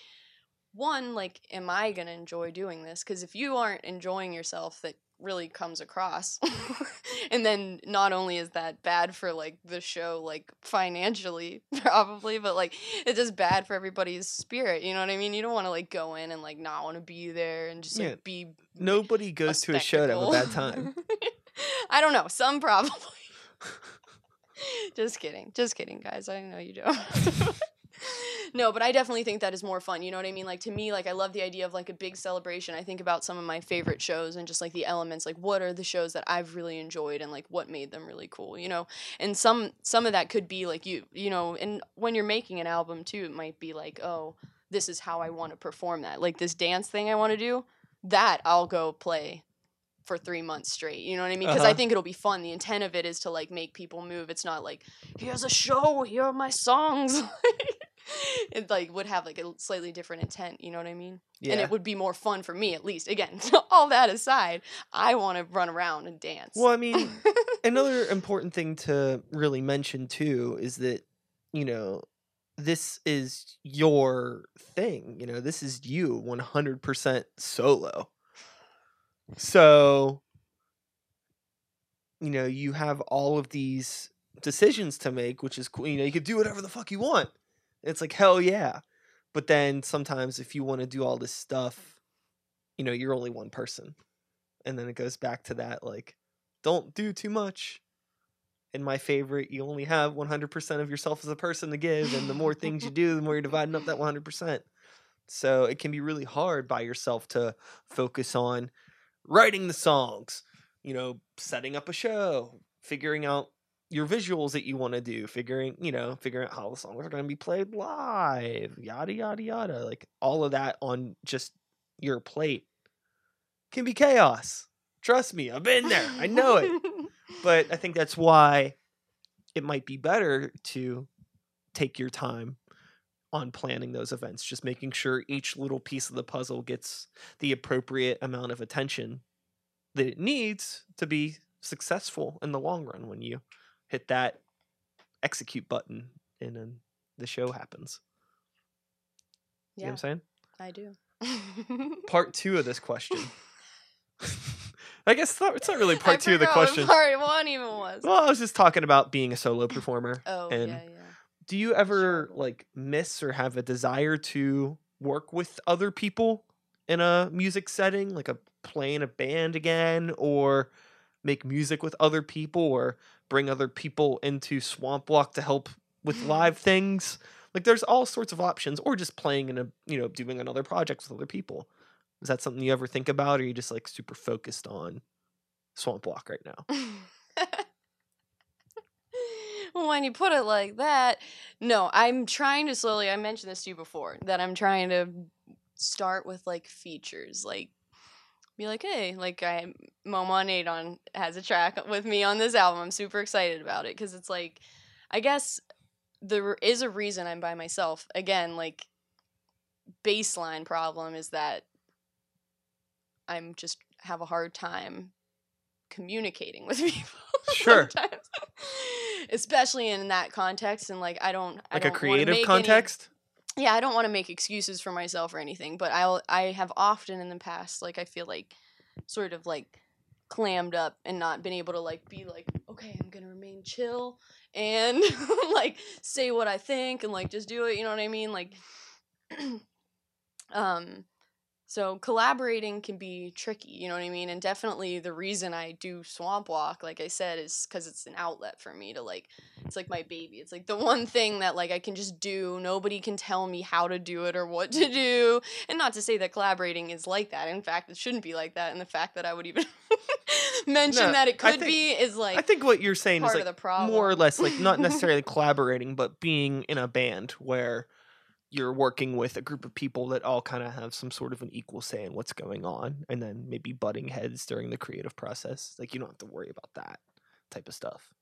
one, like, am I gonna enjoy doing this? Because if you aren't enjoying yourself, that really comes across. and then not only is that bad for like the show like financially probably but like it's just bad for everybody's spirit you know what i mean? You don't want to like go in and like not want to be there and just like Yeah. be nobody goes to a show at a bad time. i don't know. Some probably. Just kidding. Just kidding guys. I know you don't no but i definitely think that is more fun you know what i mean? Like to me like i love the idea of like a big celebration. I think about some of my favorite shows and just like the elements like what are the shows that i've really enjoyed and like what made them really cool you know? And some some of that could be like you you know and when you're making an album too it might be like oh this is how i want to perform that. Like this dance thing i want to do that i'll go play for three months straight you know what i mean? Because i Uh-huh. think it'll be fun. The intent of it is to like make people move. It's not like here's a show. Here are my songs it like would have like a slightly different intent you know what i mean? Yeah. and it would be more fun for me at least. Again all that aside i want to run around and dance. Well, I mean, another important thing to really mention too is that you know this is your thing you know this is you 100% solo. So you know you have all of these decisions to make which is cool you know you could do whatever the fuck you want it's like hell yeah. But then sometimes if you want to do all this stuff you know you're only one person. And then it goes back to that like don't do too much. And my favorite you only have 100% of yourself as a person to give and the more things you do the more you're dividing up that 100% so it can be really hard by yourself to focus on writing the songs you know setting up a show figuring out your visuals that you want to do figuring you know figuring out how the songs are going to be played live yada yada yada like all of that on just your plate can be chaos. Trust me i've been there i know it. But I think that's why it might be better to take your time on planning those events, just making sure each little piece of the puzzle gets the appropriate amount of attention that it needs to be successful in the long run when you hit that execute button and then the show happens. You know yeah what I'm saying? i do Part two of this question. I guess it's not, it's not really I part two of the question. part one even was Well, I was just talking about being a solo performer. oh and yeah yeah do you ever Sure. like miss or have a desire to work with other people in a music setting, like a play in a band again, or make music with other people, or bring other people into Swamp Walk to help with mm. live things? Like, there's all sorts of options, or just playing in a you know doing another project with other people. Is that something you ever think about, or are you just like super focused on Swamp Walk right now? when you put it like that, no, I'm trying to slowly. I mentioned this to you before that I'm trying to start with like features, like be like, hey, like I Momo Nadon has a track with me on this album. I'm super excited about it because it's like, I guess there is a reason I'm by myself. Again, like baseline problem is that I'm just have a hard time communicating with people. Sure. Especially in that context and like I don't I Like a don't wanna creative make any- context? Yeah, I don't want to make excuses for myself or anything, but I'll I have often in the past like I feel like sort of like clammed up and not been able to like be like okay, I'm going to remain chill and like say what I think and like just do it, you know what I mean? Like um so collaborating can be tricky, you know what I mean? And definitely the reason I do Swamp Walk, like I said, is because it's an outlet for me to like, it's like my baby. It's like the one thing that like I can just do. Nobody can tell me how to do it or what to do. And not to say that collaborating is like that. In fact, it shouldn't be like that. And the fact that I would even mention No, that it could think- be is like I think what you're saying part is of like the problem. more or less like not necessarily collaborating, but being in a band where you're working with a group of people that all kind of have some sort of an equal say in what's going on, and then maybe butting heads during the creative process. Like you don't have to worry about that type of stuff.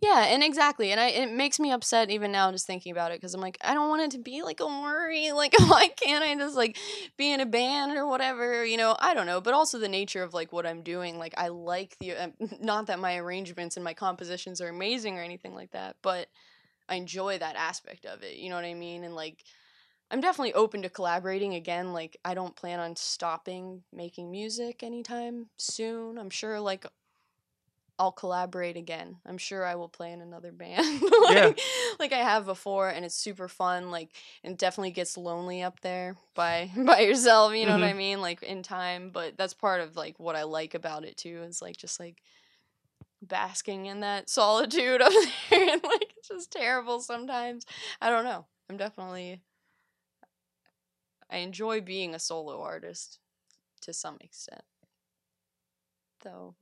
Yeah, and exactly, and I it makes me upset even now just thinking about it because I'm like I don't want it to be like a worry. Like why can't I just like be in a band or whatever? You know, I don't know. But also the nature of like what I'm doing. Like I like the um, not that my arrangements and my compositions are amazing or anything like that, but I enjoy that aspect of it. You know what I mean? And like I'm definitely open to collaborating again. Like I don't plan on stopping making music anytime soon. I'm sure like I'll collaborate again. I'm sure I will play in another band. like, Yeah. like I have before and it's super fun. Like and it definitely gets lonely up there by by yourself, you know what I mm-hmm. mean? Like in time. But that's part of like what I like about it too, is like just like basking in that solitude up there and like it's just terrible sometimes. I don't know. I'm definitely I enjoy being a solo artist to some extent. Though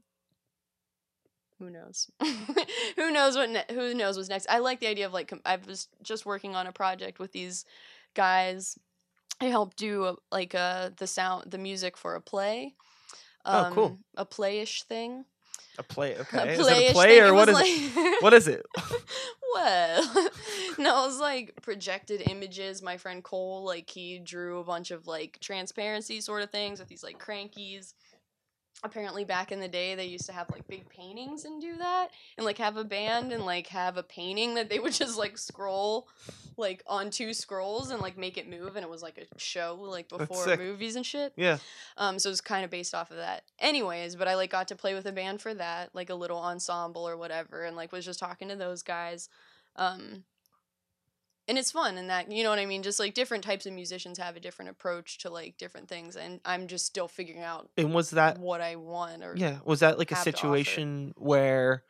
who knows? who knows what ne- who knows what's next? I like the idea of like com- I was just working on a project with these guys. I helped do a, like uh the sound the music for a play. Oh, cool. Um, A playish thing. A play, A okay? Is it a play or what is was it? like- What is it? well, no, it was like projected images. My friend Cole, like, he drew a bunch of like transparency sort of things with these like crankies. Apparently, back in the day, they used to have like big paintings and do that, and like have a band and like have a painting that they would just like scroll like on two scrolls and like make it move, and it was like a show like before movies and shit. Yeah. Um, so it was kind of based off of that. Anyways, but I like got to play with a band for that, like a little ensemble or whatever, and like was just talking to those guys. Um, and it's fun and that you know what I mean. Just like different types of musicians have a different approach to like different things, and I'm just still figuring out And was that what I want or yeah? Was that like a have to offer. situation where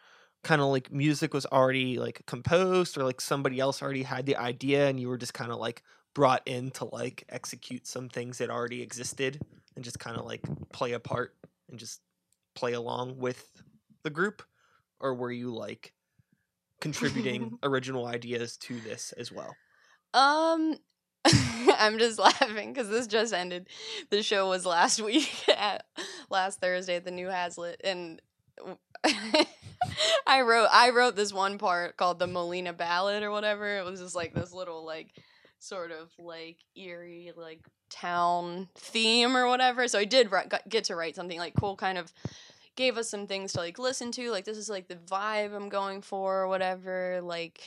kind of like music was already like composed or like somebody else already had the idea and you were just kind of like brought in to like execute some things that already existed and just kind of like play a part and just play along with the group or were you like contributing original ideas to this as well Um, I'm just laughing because this just ended. The show was last week, at, last Thursday at the New Hazlett, and I wrote I wrote this one part called the Molina Ballad or whatever. It was just like this little like sort of like eerie like town theme or whatever. So I did got, get to write something like cool, kind of gave us some things to like listen to. Like this is like the vibe I'm going for or whatever. Like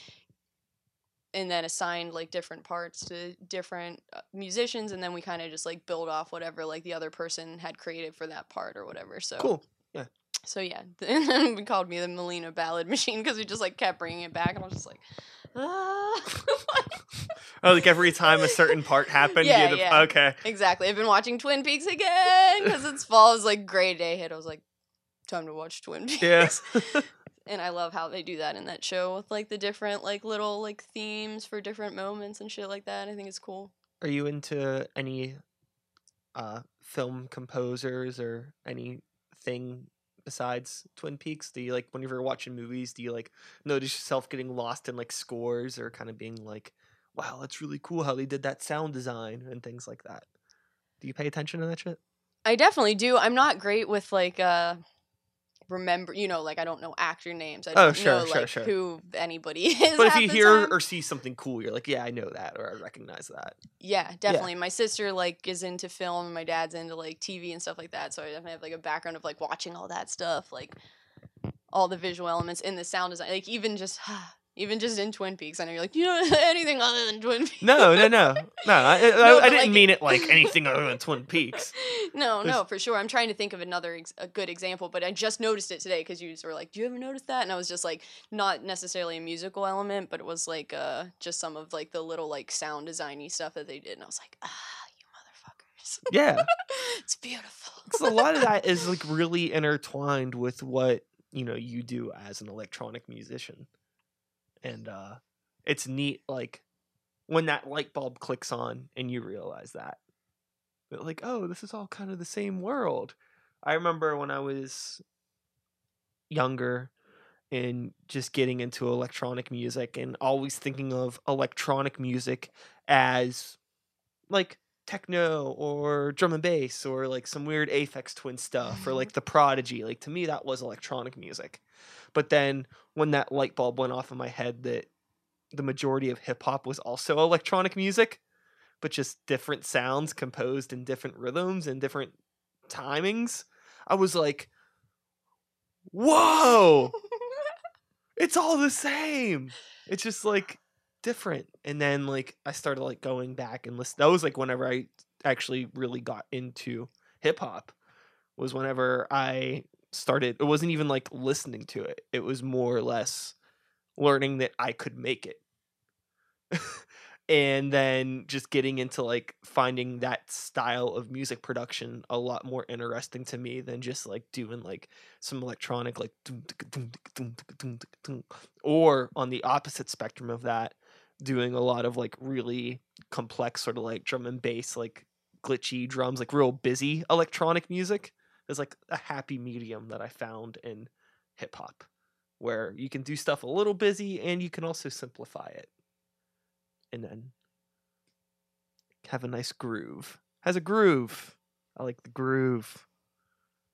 and then assigned like different parts to different uh, musicians and then we kind of just like build off whatever like the other person had created for that part or whatever so cool Yeah. so yeah and then we called me the melina ballad machine because we just like kept bringing it back and i was just like ah. oh like every time a certain part happened Yeah, yeah. okay exactly i've been watching twin peaks again because it's fall it was like gray day hit i was like time to watch twin peaks yes and i love how they do that in that show with like the different like little like themes for different moments and shit like that i think it's cool Are you into any uh film composers or anything besides Twin Peaks? Do you like whenever you're watching movies, do you like notice yourself getting lost in like scores or kind of being like, wow, that's really cool how they did that sound design and things like that? Do you pay attention to that shit? I definitely do. I'm not great with like uh remember, you know, like I don't know actor names. I Oh, don't sure, know sure, like sure. who anybody is. But if you hear time. or see something cool, you're like, yeah, I know that, or I recognize that. Yeah, definitely. My sister like is into film and my dad's into like TV and stuff like that. So I definitely have like a background of like watching all that stuff, like all the visual elements in the sound design. Like even just ah, even just in Twin Peaks. I know you're like, you know anything other than Twin Peaks. No, no, no, no. I, I, No, I but, didn't like- mean it like anything other than Twin Peaks. no, There's- no, for sure. I'm trying to think of another ex- a good example, but I just noticed it today because you were like, "Do you ever notice that?" And I was just like, not necessarily a musical element, but it was like uh just some of like the little like sound designy stuff that they did, and I was like, "Ah, you motherfuckers, Yeah, it's beautiful." because a lot of that is like really intertwined with what you know you do as an electronic musician, and uh it's neat. Like when that light bulb clicks on and you realize that, That, like, oh, this is all kind of the same world. I remember when I was younger and just getting into electronic music and always thinking of electronic music as like techno or drum and bass or like some weird Aphex Twin stuff or mm-hmm. like the Prodigy. Like to me, that was electronic music. But then when that light bulb went off in my head that the majority of hip hop was also electronic music, but just different sounds composed in different rhythms and different timings, I was like, whoa, it's all the same. It's just like different. And then like I started like going back and listen. That was like whenever I actually really got into hip hop was whenever I started it wasn't even like listening to it. It was more or less learning that I could make it. and then just getting into like finding that style of music production a lot more interesting to me than just like doing like some electronic like or on the opposite spectrum of that doing a lot of like really complex sort of like drum and bass like glitchy drums like real busy electronic music is like a happy medium that i found in hip hop where you can do stuff a little busy and you can also simplify it and then have a nice groove has a groove i like the groove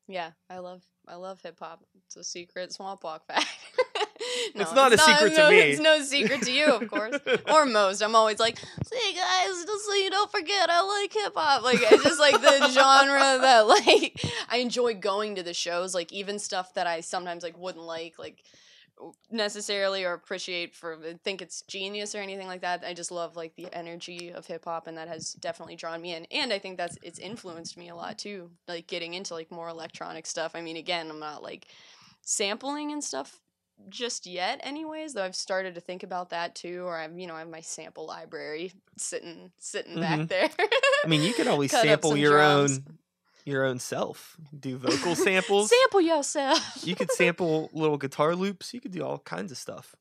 Yeah, I love I love hip hop. It's a secret swamp walk fact. No, It's not a secret to me. It's no secret to you, of course, or most. I'm always like, "See, guys, just so you don't forget, I like hip hop." Like it's just like the genre that like I enjoy going to the shows. Like even stuff that I sometimes like wouldn't like, like necessarily or appreciate for uh, think it's genius or anything like that. I just love like the energy of hip hop and that has definitely drawn me in. And I think that's it's influenced me a lot too. Like getting into like more electronic stuff. I mean again, I'm not like sampling and stuff just yet anyways, though I've started to think about that too or I'm you know, I have my sample library sitting sitting Mhm. back there. i mean you can always sample your drums. own your own self do vocal samples Sample yourself. you could sample little guitar loops you could do all kinds of stuff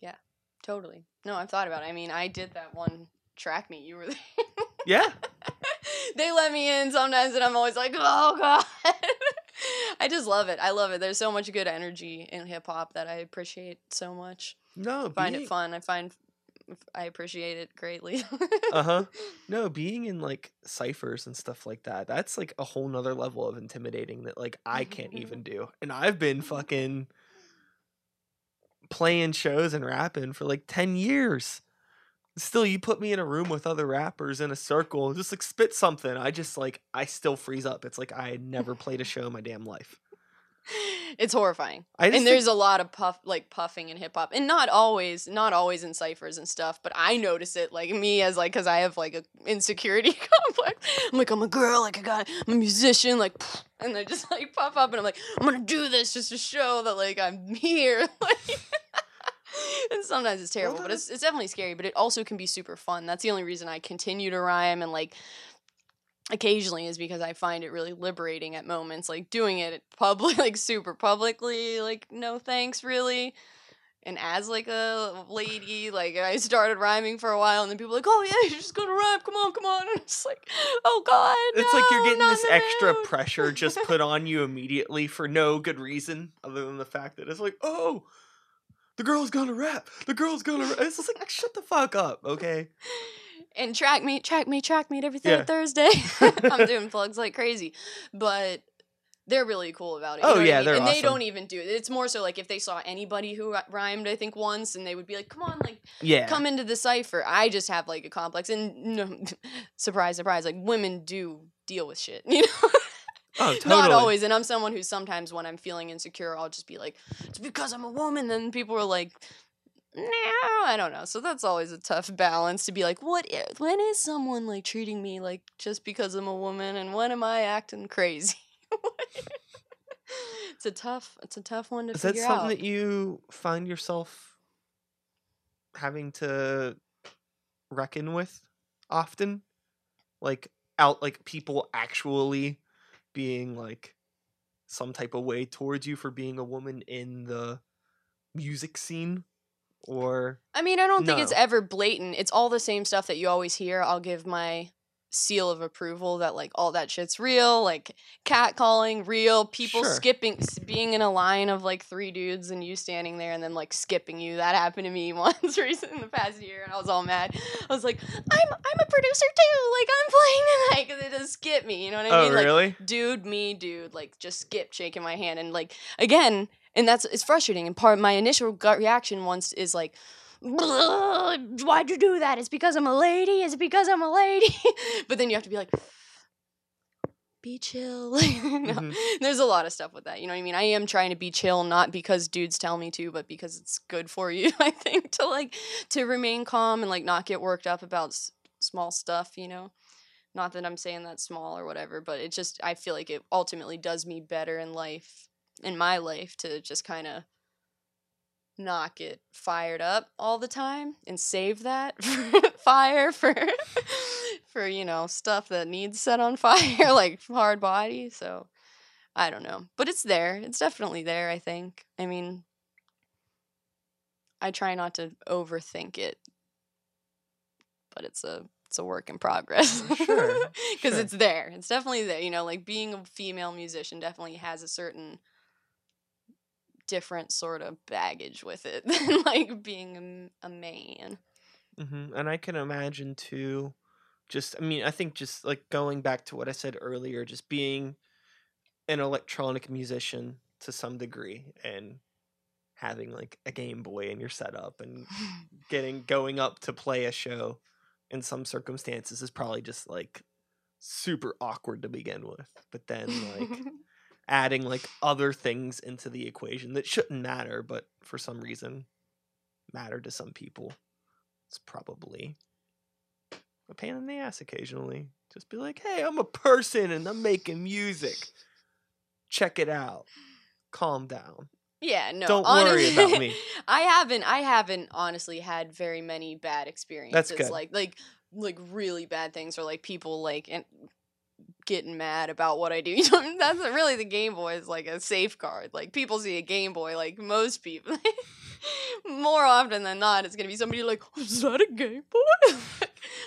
Yeah. totally. No, I've thought about it. I mean, I did that one track meet. You were there. yeah they let me in sometimes and I'm always like, oh god. I just love it. I love it. There's so much good energy in hip hop that I appreciate so much. no I find being- it fun. I find I appreciate it greatly. uh-huh no being in like ciphers and stuff like that that's like a whole nother level of intimidating that like i mm-hmm, can't mm-hmm. even do and i've been mm-hmm. fucking playing shows and rapping for like 10 years still you put me in a room with other rappers in a circle just like spit something i just like i still freeze up it's like i had never played a show in my damn life it's horrifying. And think- there's a lot of puff like puffing in hip hop. And not always, not always in ciphers and stuff, but I notice it like me as like cuz I have like a insecurity complex. I'm like I'm a girl, like I got I'm a musician like and i just like puff up and I'm like I'm to do this just to show that like I'm here. Like And sometimes it's terrible, but it's, it's definitely scary. But it also can be super fun. That's the only reason I continue to rhyme and like occasionally is because I find it really liberating at moments. Like doing it public, like super publicly, like no thanks, really. And as like a lady, like I started rhyming for a while, and then people like, "Oh yeah, you're just gonna rhyme. Come on, come on." And it's like, "Oh God, it's like you're getting this extra mood." pressure just put on you immediately for no good reason other than the fact that it's like, oh, the girl's gonna rap. The girl's gonna rap. It's just like, shut the fuck up, okay? and track meet, track meet, track meet every Yeah. Thursday. I'm doing plugs like crazy, but they're really cool about it. Oh, what I yeah, mean? they're and they don't even do it. It's more so like if they saw anybody who rhymed, I think once, and they would be like, "Come on, like Yeah. come into the cipher." I just have like a complex, and no, surprise, surprise, like women do deal with shit, you know. Oh, totally. Not always, and I'm someone who sometimes when I'm feeling insecure, I'll just be like, "It's because I'm a woman." Then people are like, "No, I don't know." So that's always a tough balance to be like, "What? i- When is someone like treating me like just because I'm a woman, and when am I acting crazy?" it's a tough. It's a tough one to figure out. Is that something out. that you find yourself having to reckon with often? Like out like people actually being like some type of way towards you for being a woman in the music scene or I mean, I don't think it's ever blatant. It's all the same stuff that you always hear. I'll give my seal of approval that like all that shit's real, like catcalling real, people Sure. skipping being in a line of like three dudes and you standing there and then like skipping you. That happened to me once recent in the past year and I was all mad. I was like, "I'm I'm a producer too. Like I'm playing tonight cuz it just skipped me." You know what I Oh mean? Like really? dude, me, dude, like just skip shaking my hand and like again, and that's it's frustrating. And part my initial gut reaction once is like, why'd you do that? It's because I'm a lady. Is it because I'm a lady? but then you have to be like, be chill. No, Mhm. There's a lot of stuff with that. You know what I mean? I am trying to be chill, not because dudes tell me to, but because it's good for you. I think to like to remain calm and like not get worked up about s- small stuff. You know. Not that I'm saying that's small or whatever, but it just I feel like it ultimately does me better in life, in my life, to just kind of not get fired up all the time and save that fire for for you know stuff that needs set on fire like hard body. So I don't know, but it's there. It's definitely there. I think. I mean, I try not to overthink it, but it's a it's a work in progress. Uh, sure, because sure. it's there. It's definitely there. You know, like being a female musician definitely has a certain different sort of baggage with it than like being a man. hmm And I can imagine too, just, I mean, I think just like going back to what I said earlier, just being an electronic musician to some degree and having like a Game Boy in your setup and getting going up to play a show in some circumstances is probably just like super awkward to begin with. But then like adding like other things into the equation that shouldn't matter, but for some reason matter to some people. It's probably a pain in the ass occasionally. Just be like, hey, I'm a person and I'm making music. Check it out. Calm down. yeah, no. Don't worry about me. I haven't. I haven't honestly had very many bad experiences. good. Like like like really bad things or like people like and getting mad about what I do. You know, that's really the Game Boy is like a safeguard. Like people see a Game Boy, like most people, more often than not, it's gonna be somebody like, "Is that a Game Boy?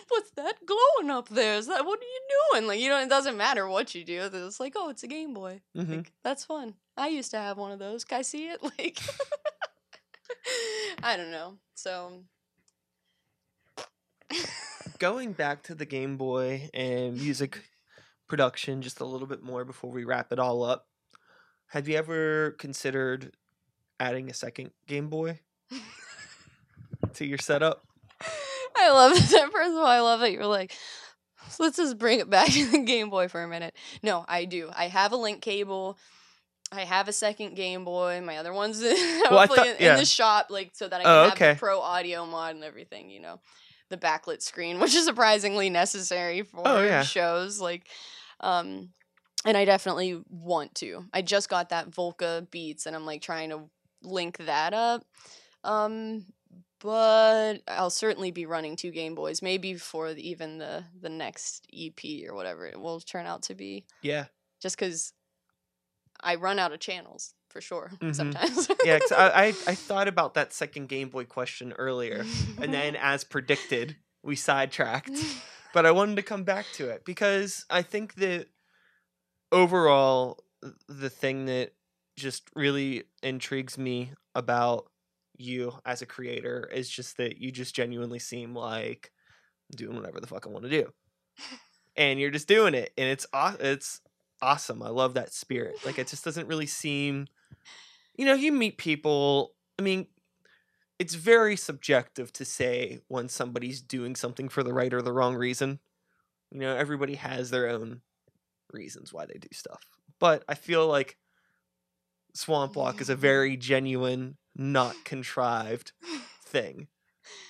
What's that glowing up there? Is that what are you doing?" Like you know, it doesn't matter what you do. It's like, "Oh, it's a Game Boy. Mhm. Like that's fun. I used to have one of those. Can I see it?" Like. I don't know. So Going back to the Game Boy and music production just a little bit more before we wrap it all up. Have you ever considered adding a second Game Boy to your setup? I love that. First of all, I love that you're like, "So let's just bring it back to the Game Boy for a minute. No, I do. I have a link cable. I have a second Game Boy. My other one's I hopefully thought- in, in the shop, like so that I Oh, can have okay. the pro audio mod and everything. You know, the backlit screen, which is surprisingly necessary oh, for Oh, yeah. shows. Like, um, and I definitely want to. I just got that Volca Beats, and I'm like trying to link that up. Um, but I'll certainly be running two Game Boys, maybe for the, even the the next EP or whatever it will turn out to be. Yeah. Just because I run out of channels for sure Mhm. sometimes. Yeah, I, I I thought about that second Game Boy question earlier, and then as predicted, we sidetracked. But I wanted to come back to it because I think that overall, the thing that just really intrigues me about you as a creator is just that you just genuinely seem like doing whatever the fuck I want to do, and you're just doing it, and it's aw- it's awesome. I love that spirit. Like it just doesn't really seem you know, you meet people, I mean, it's very subjective to say when somebody's doing something for the right or the wrong reason. You know, everybody has their own reasons why they do stuff. But I feel like Swamp Walk is a very genuine, not contrived thing.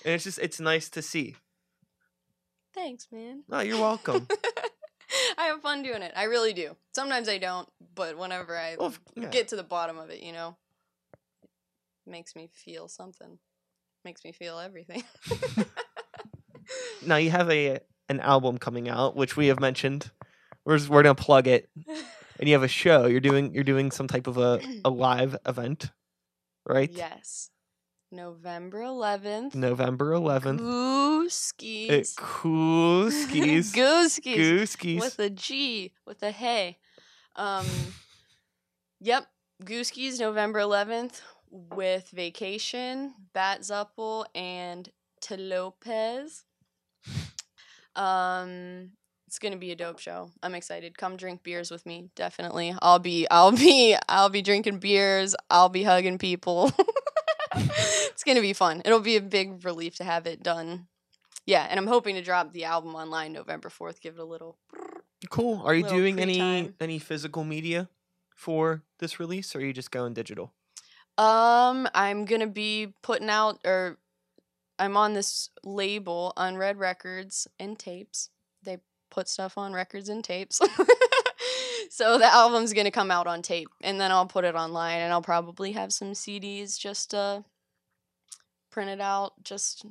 And it's just it's nice to see. Thanks, man. Oh, you're welcome. I have fun doing it. I really do. Sometimes I don't, but whenever I Well, yeah. get to the bottom of it, you know, makes me feel something. Makes me feel everything. now you have a an album coming out, which we have mentioned. We're just, we're gonna plug it, and you have a show. You're doing you're doing some type of a, a live event, right? yes. November 11th. November 11th. Gooski's. It cool skis. Gooski's. Gooski's. With a G. With a hey. Um, yep. Gooski's, November 11th. With Vacation, Bat Zuppel, and The Lopez. Um, it's gonna be a dope show. I'm excited. Come drink beers with me, definitely. I'll be, I'll be, I'll be drinking beers. I'll be hugging people. it's gonna be fun. It'll be a big relief to have it done. Yeah, and I'm hoping to drop the album online November 4th. Give it a little. Cool. Are you doing any pre-time. any physical media for this release, or are you just going digital? Um, I'm gonna be putting out, or I'm on this label, Unread Records and Tapes. They put stuff on records and tapes. so the album's gonna come out on tape, and then I'll put it online, and I'll probably have some CDs just uh printed out just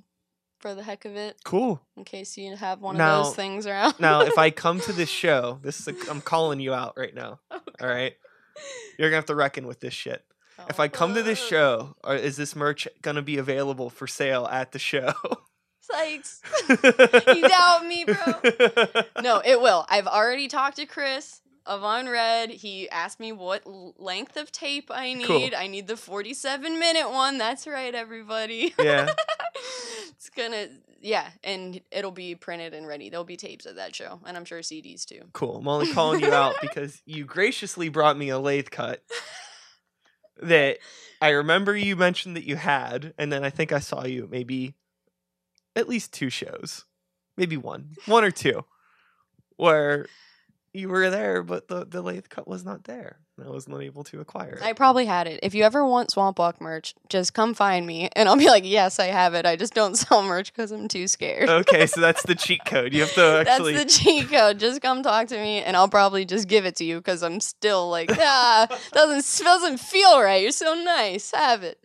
for the heck of it, Cool. in case you have one of those things around. Now, if I come to this show, this is a, I'm calling you out right now. Okay. All right, you're gonna have to reckon with this shit. If I come to this oh. show, or is this merch gonna be available for sale at the show? Sykes. you doubt me, bro. No, it will. I've already talked to Chris of Unread. He asked me what l- length of tape I need. Cool. I need the 47 minute one. That's right, everybody. yeah. it's gonna, yeah, and it'll be printed and ready. There'll be tapes at that show, and I'm sure CDs too. Cool. I'm only calling you out because you graciously brought me a lathe cut that I remember you mentioned that you had, and then I think I saw you maybe at least two shows, maybe one, one or two, where you were there, but the, the lathe cut was not there. I was not able to acquire it. I probably had it. If you ever want Swamp Walk merch, just come find me, and I'll be like, yes, I have it. I just don't sell merch because I'm too scared. okay, so that's the cheat code. You have to actually. That's the cheat code. Just come talk to me, and I'll probably just give it to you because I'm still like, ah, doesn't doesn't feel right. You're so nice. Have it.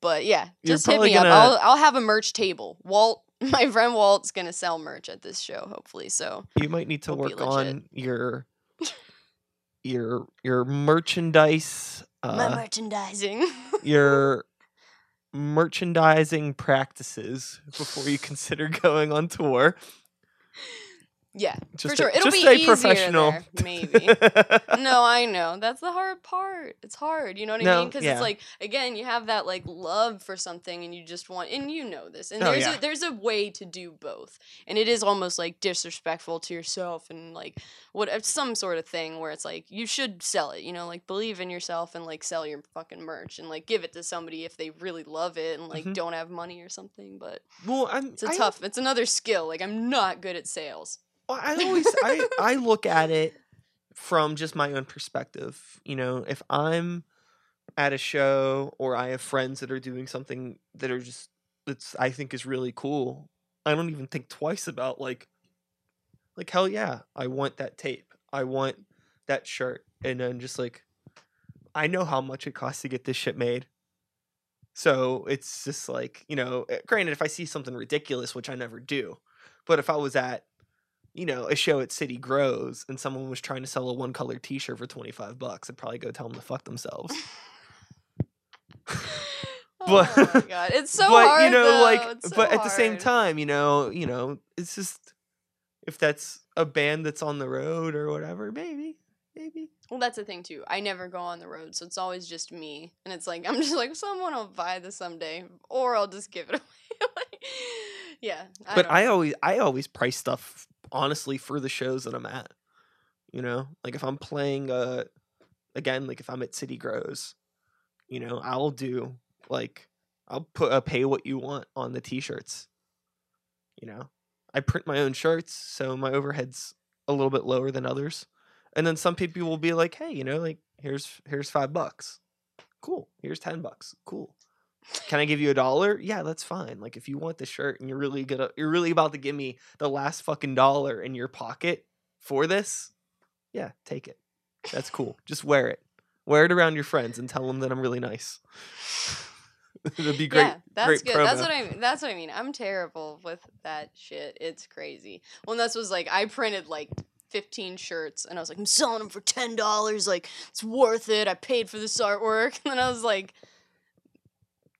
But yeah, just hit me up. gonna- I'll I'll have a merch table. Walt, my friend Walt's gonna sell merch at this show, hopefully. So you might need to It'll work on your your your merchandise my uh, merchandising. your merchandising practices before you consider going on tour yeah, just for sure. It'll just be stay easier professional there, maybe. no, I know. That's the hard part. It's hard. You know what I mean? Because yeah. it's like again, you have that like love for something, and you just want, and you know this, and Oh, there's yeah. a there's a way to do both, and it is almost like disrespectful to yourself, and like what uh, some sort of thing where it's like you should sell it, you know, like believe in yourself and like sell your fucking merch and like give it to somebody if they really love it and like Mhm. don't have money or something. But well I'm, it's a I, tough. It's another skill. Like I'm not good at sales. Well, I always I, I look at it from just my own perspective you know if i'm at a show or i have friends that are doing something that are just that's i think is really cool i don't even think twice about like like hell yeah i want that tape i want that shirt and then just like i know how much it costs to get this shit made. So it's just like you know eh, granted if i see something ridiculous which i never do but if i was at you know a show at city grows and someone was trying to sell a one color t-shirt for 25 bucks i'd probably go tell them to fuck themselves But- oh my god, it's so but hard. you know though. like so but at the same time you know you know it's just if that's a band that's on the road or whatever maybe maybe Well, that's the thing too. I never go on the road, so it's always just me, and it's like I'm just like someone will buy this someday, or I'll just give it away. like, yeah, but I know. always I always price stuff honestly for the shows that I'm at. You know, like if I'm playing uh again, like if I'm at City Grows, you know, I'll do like I'll put a pay what you want on the t-shirts. You know, I print my own shirts, so my overhead's a little bit lower than others. And then some people will be like, "Hey, you know, like here's here's 5 bucks." Cool. Here's 10 bucks. Cool. Can I give you a dollar? Yeah, that's fine. Like if you want the shirt and you're really gonna you're really about to give me the last fucking dollar in your pocket for this, yeah, take it. That's cool. Just wear it. Wear it around your friends and tell them that I'm really nice. It'd be great. yeah, that's great good. That's what I mean. That's what I mean. I'm terrible with that shit. It's crazy. Well, this was like I printed like 15 shirts and I was like, I'm selling them for ten dollars. Like it's worth it. I paid for this artwork. And then I was like,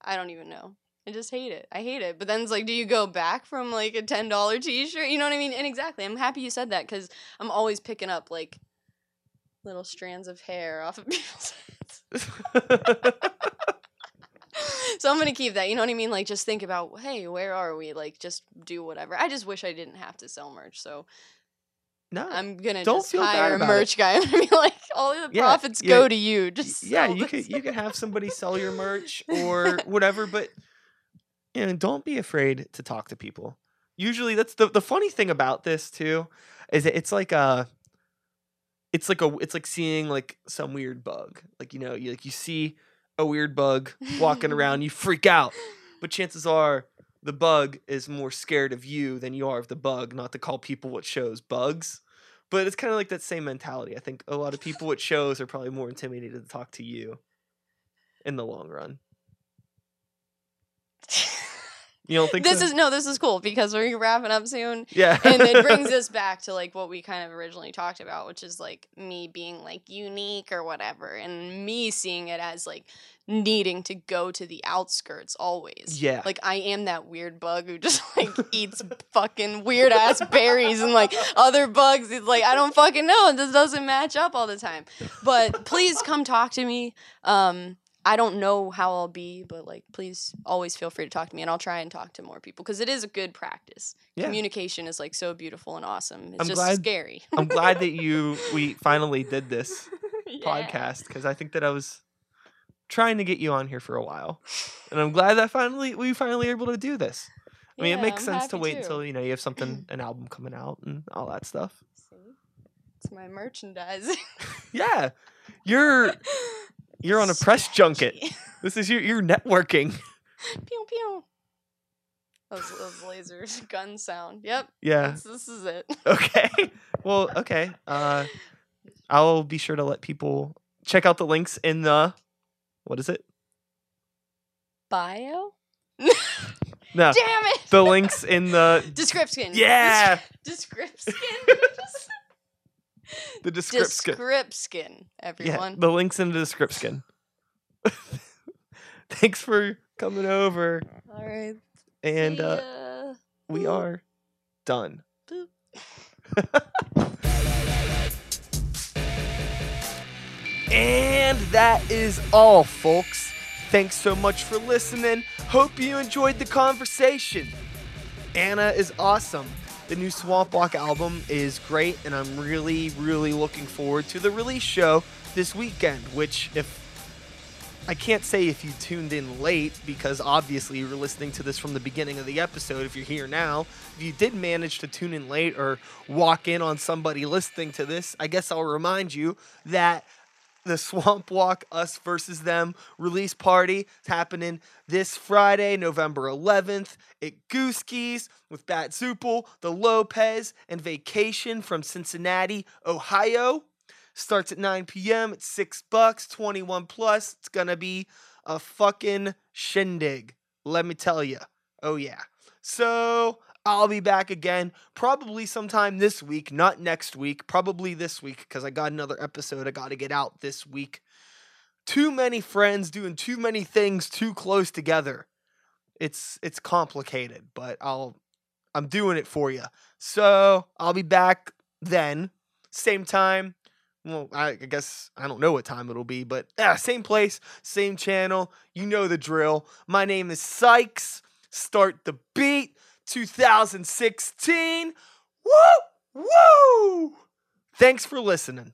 I don't even know. I just hate it. I hate it. But then it's like, do you go back from like a ten dollar T-shirt? You know what I mean? And exactly, I'm happy you said that because I'm always picking up like little strands of hair off of people's heads. so I'm gonna keep that. You know what I mean? Like, just think about, hey, where are we? Like, just do whatever. I just wish I didn't have to sell merch. So no. I'm gonna Don't just feel bad hire a about it. merch guy. Gonna be like, all the Yeah, profits yeah, go to you. Just yeah, you could you could have somebody sell your merch or whatever, but you know, don't be afraid to talk to people. Usually that's the the funny thing about this too is that it's like a it's like a it's like seeing like some weird bug. Like you know, you like you see a weird bug walking around, you freak out. But chances are the bug is more scared of you than you are of the bug, not to call people what shows bugs. But it's kind of like that same mentality. I think a lot of people at shows are probably more intimidated to talk to you in the long run. You don't think this so? is no, this is cool because we're wrapping up soon. yeah. and it brings us back to like what we kind of originally talked about, which is like me being like unique or whatever, and me seeing it as like needing to go to the outskirts always. Yeah. Like I am that weird bug who just like eats fucking weird ass berries and like other bugs. It's like I don't fucking know. It just doesn't match up all the time. But please come talk to me. Um I don't know how I'll be, but like please always feel free to talk to me and I'll try and talk to more people because it is a good practice Yeah. communication is like so beautiful and awesome. It's I'm just glad- scary. I'm glad that you we finally did this Yeah. podcast because I think that I was trying to get you on here for a while, and I'm glad that finally we finally able to do this. I mean, Yeah, it makes I'm sense to wait too. until you know you have something, an album coming out, and all that stuff. See? It's my merchandising. Yeah, you're you're on a press junket. This is your your networking. pew pew. Those, those lasers, gun sound. Yep, Yeah. this, this is it. Okay. Well, okay. Uh, I'll be sure to let people check out the links in the what is it? Bio? No, Damn it! the links in the Description. yeah, Description. the description. Description, Yeah, everyone. the links in the description. Thanks for coming over, All right. and uh, we are done. And that is all, folks. Thanks so much for listening. Hope you enjoyed the conversation. Anna is awesome. The new Swamp Walk album is great, and I'm really, really looking forward to the release show this weekend. Which, if I can't say if you tuned in late, because obviously you're listening to this from the beginning of the episode, if you're here now, if you did manage to tune in late or walk in on somebody listening to this, I guess I'll remind you that the Swamp Walk Us versus Them release party is happening this Friday, November 11th at Gooski's with Bat Zupel, The Lopez, and Vacation from Cincinnati, Ohio. Starts at 9 p.m. It's six bucks, 21 plus. It's gonna be a fucking shindig. Let me tell you. Oh yeah. So I'll be back again probably sometime this week, not next week, probably this week because I got another episode I got to get out this week. Too many friends doing too many things too close together. It's it's complicated, but I'll I'm doing it for you. So, I'll be back then, same time. Well, I, guess I don't know what time it'll be, but yeah, same place, same channel. You know the drill. My name is Sykes. Start the beat. 2016. Woo! Woo! Thanks for listening.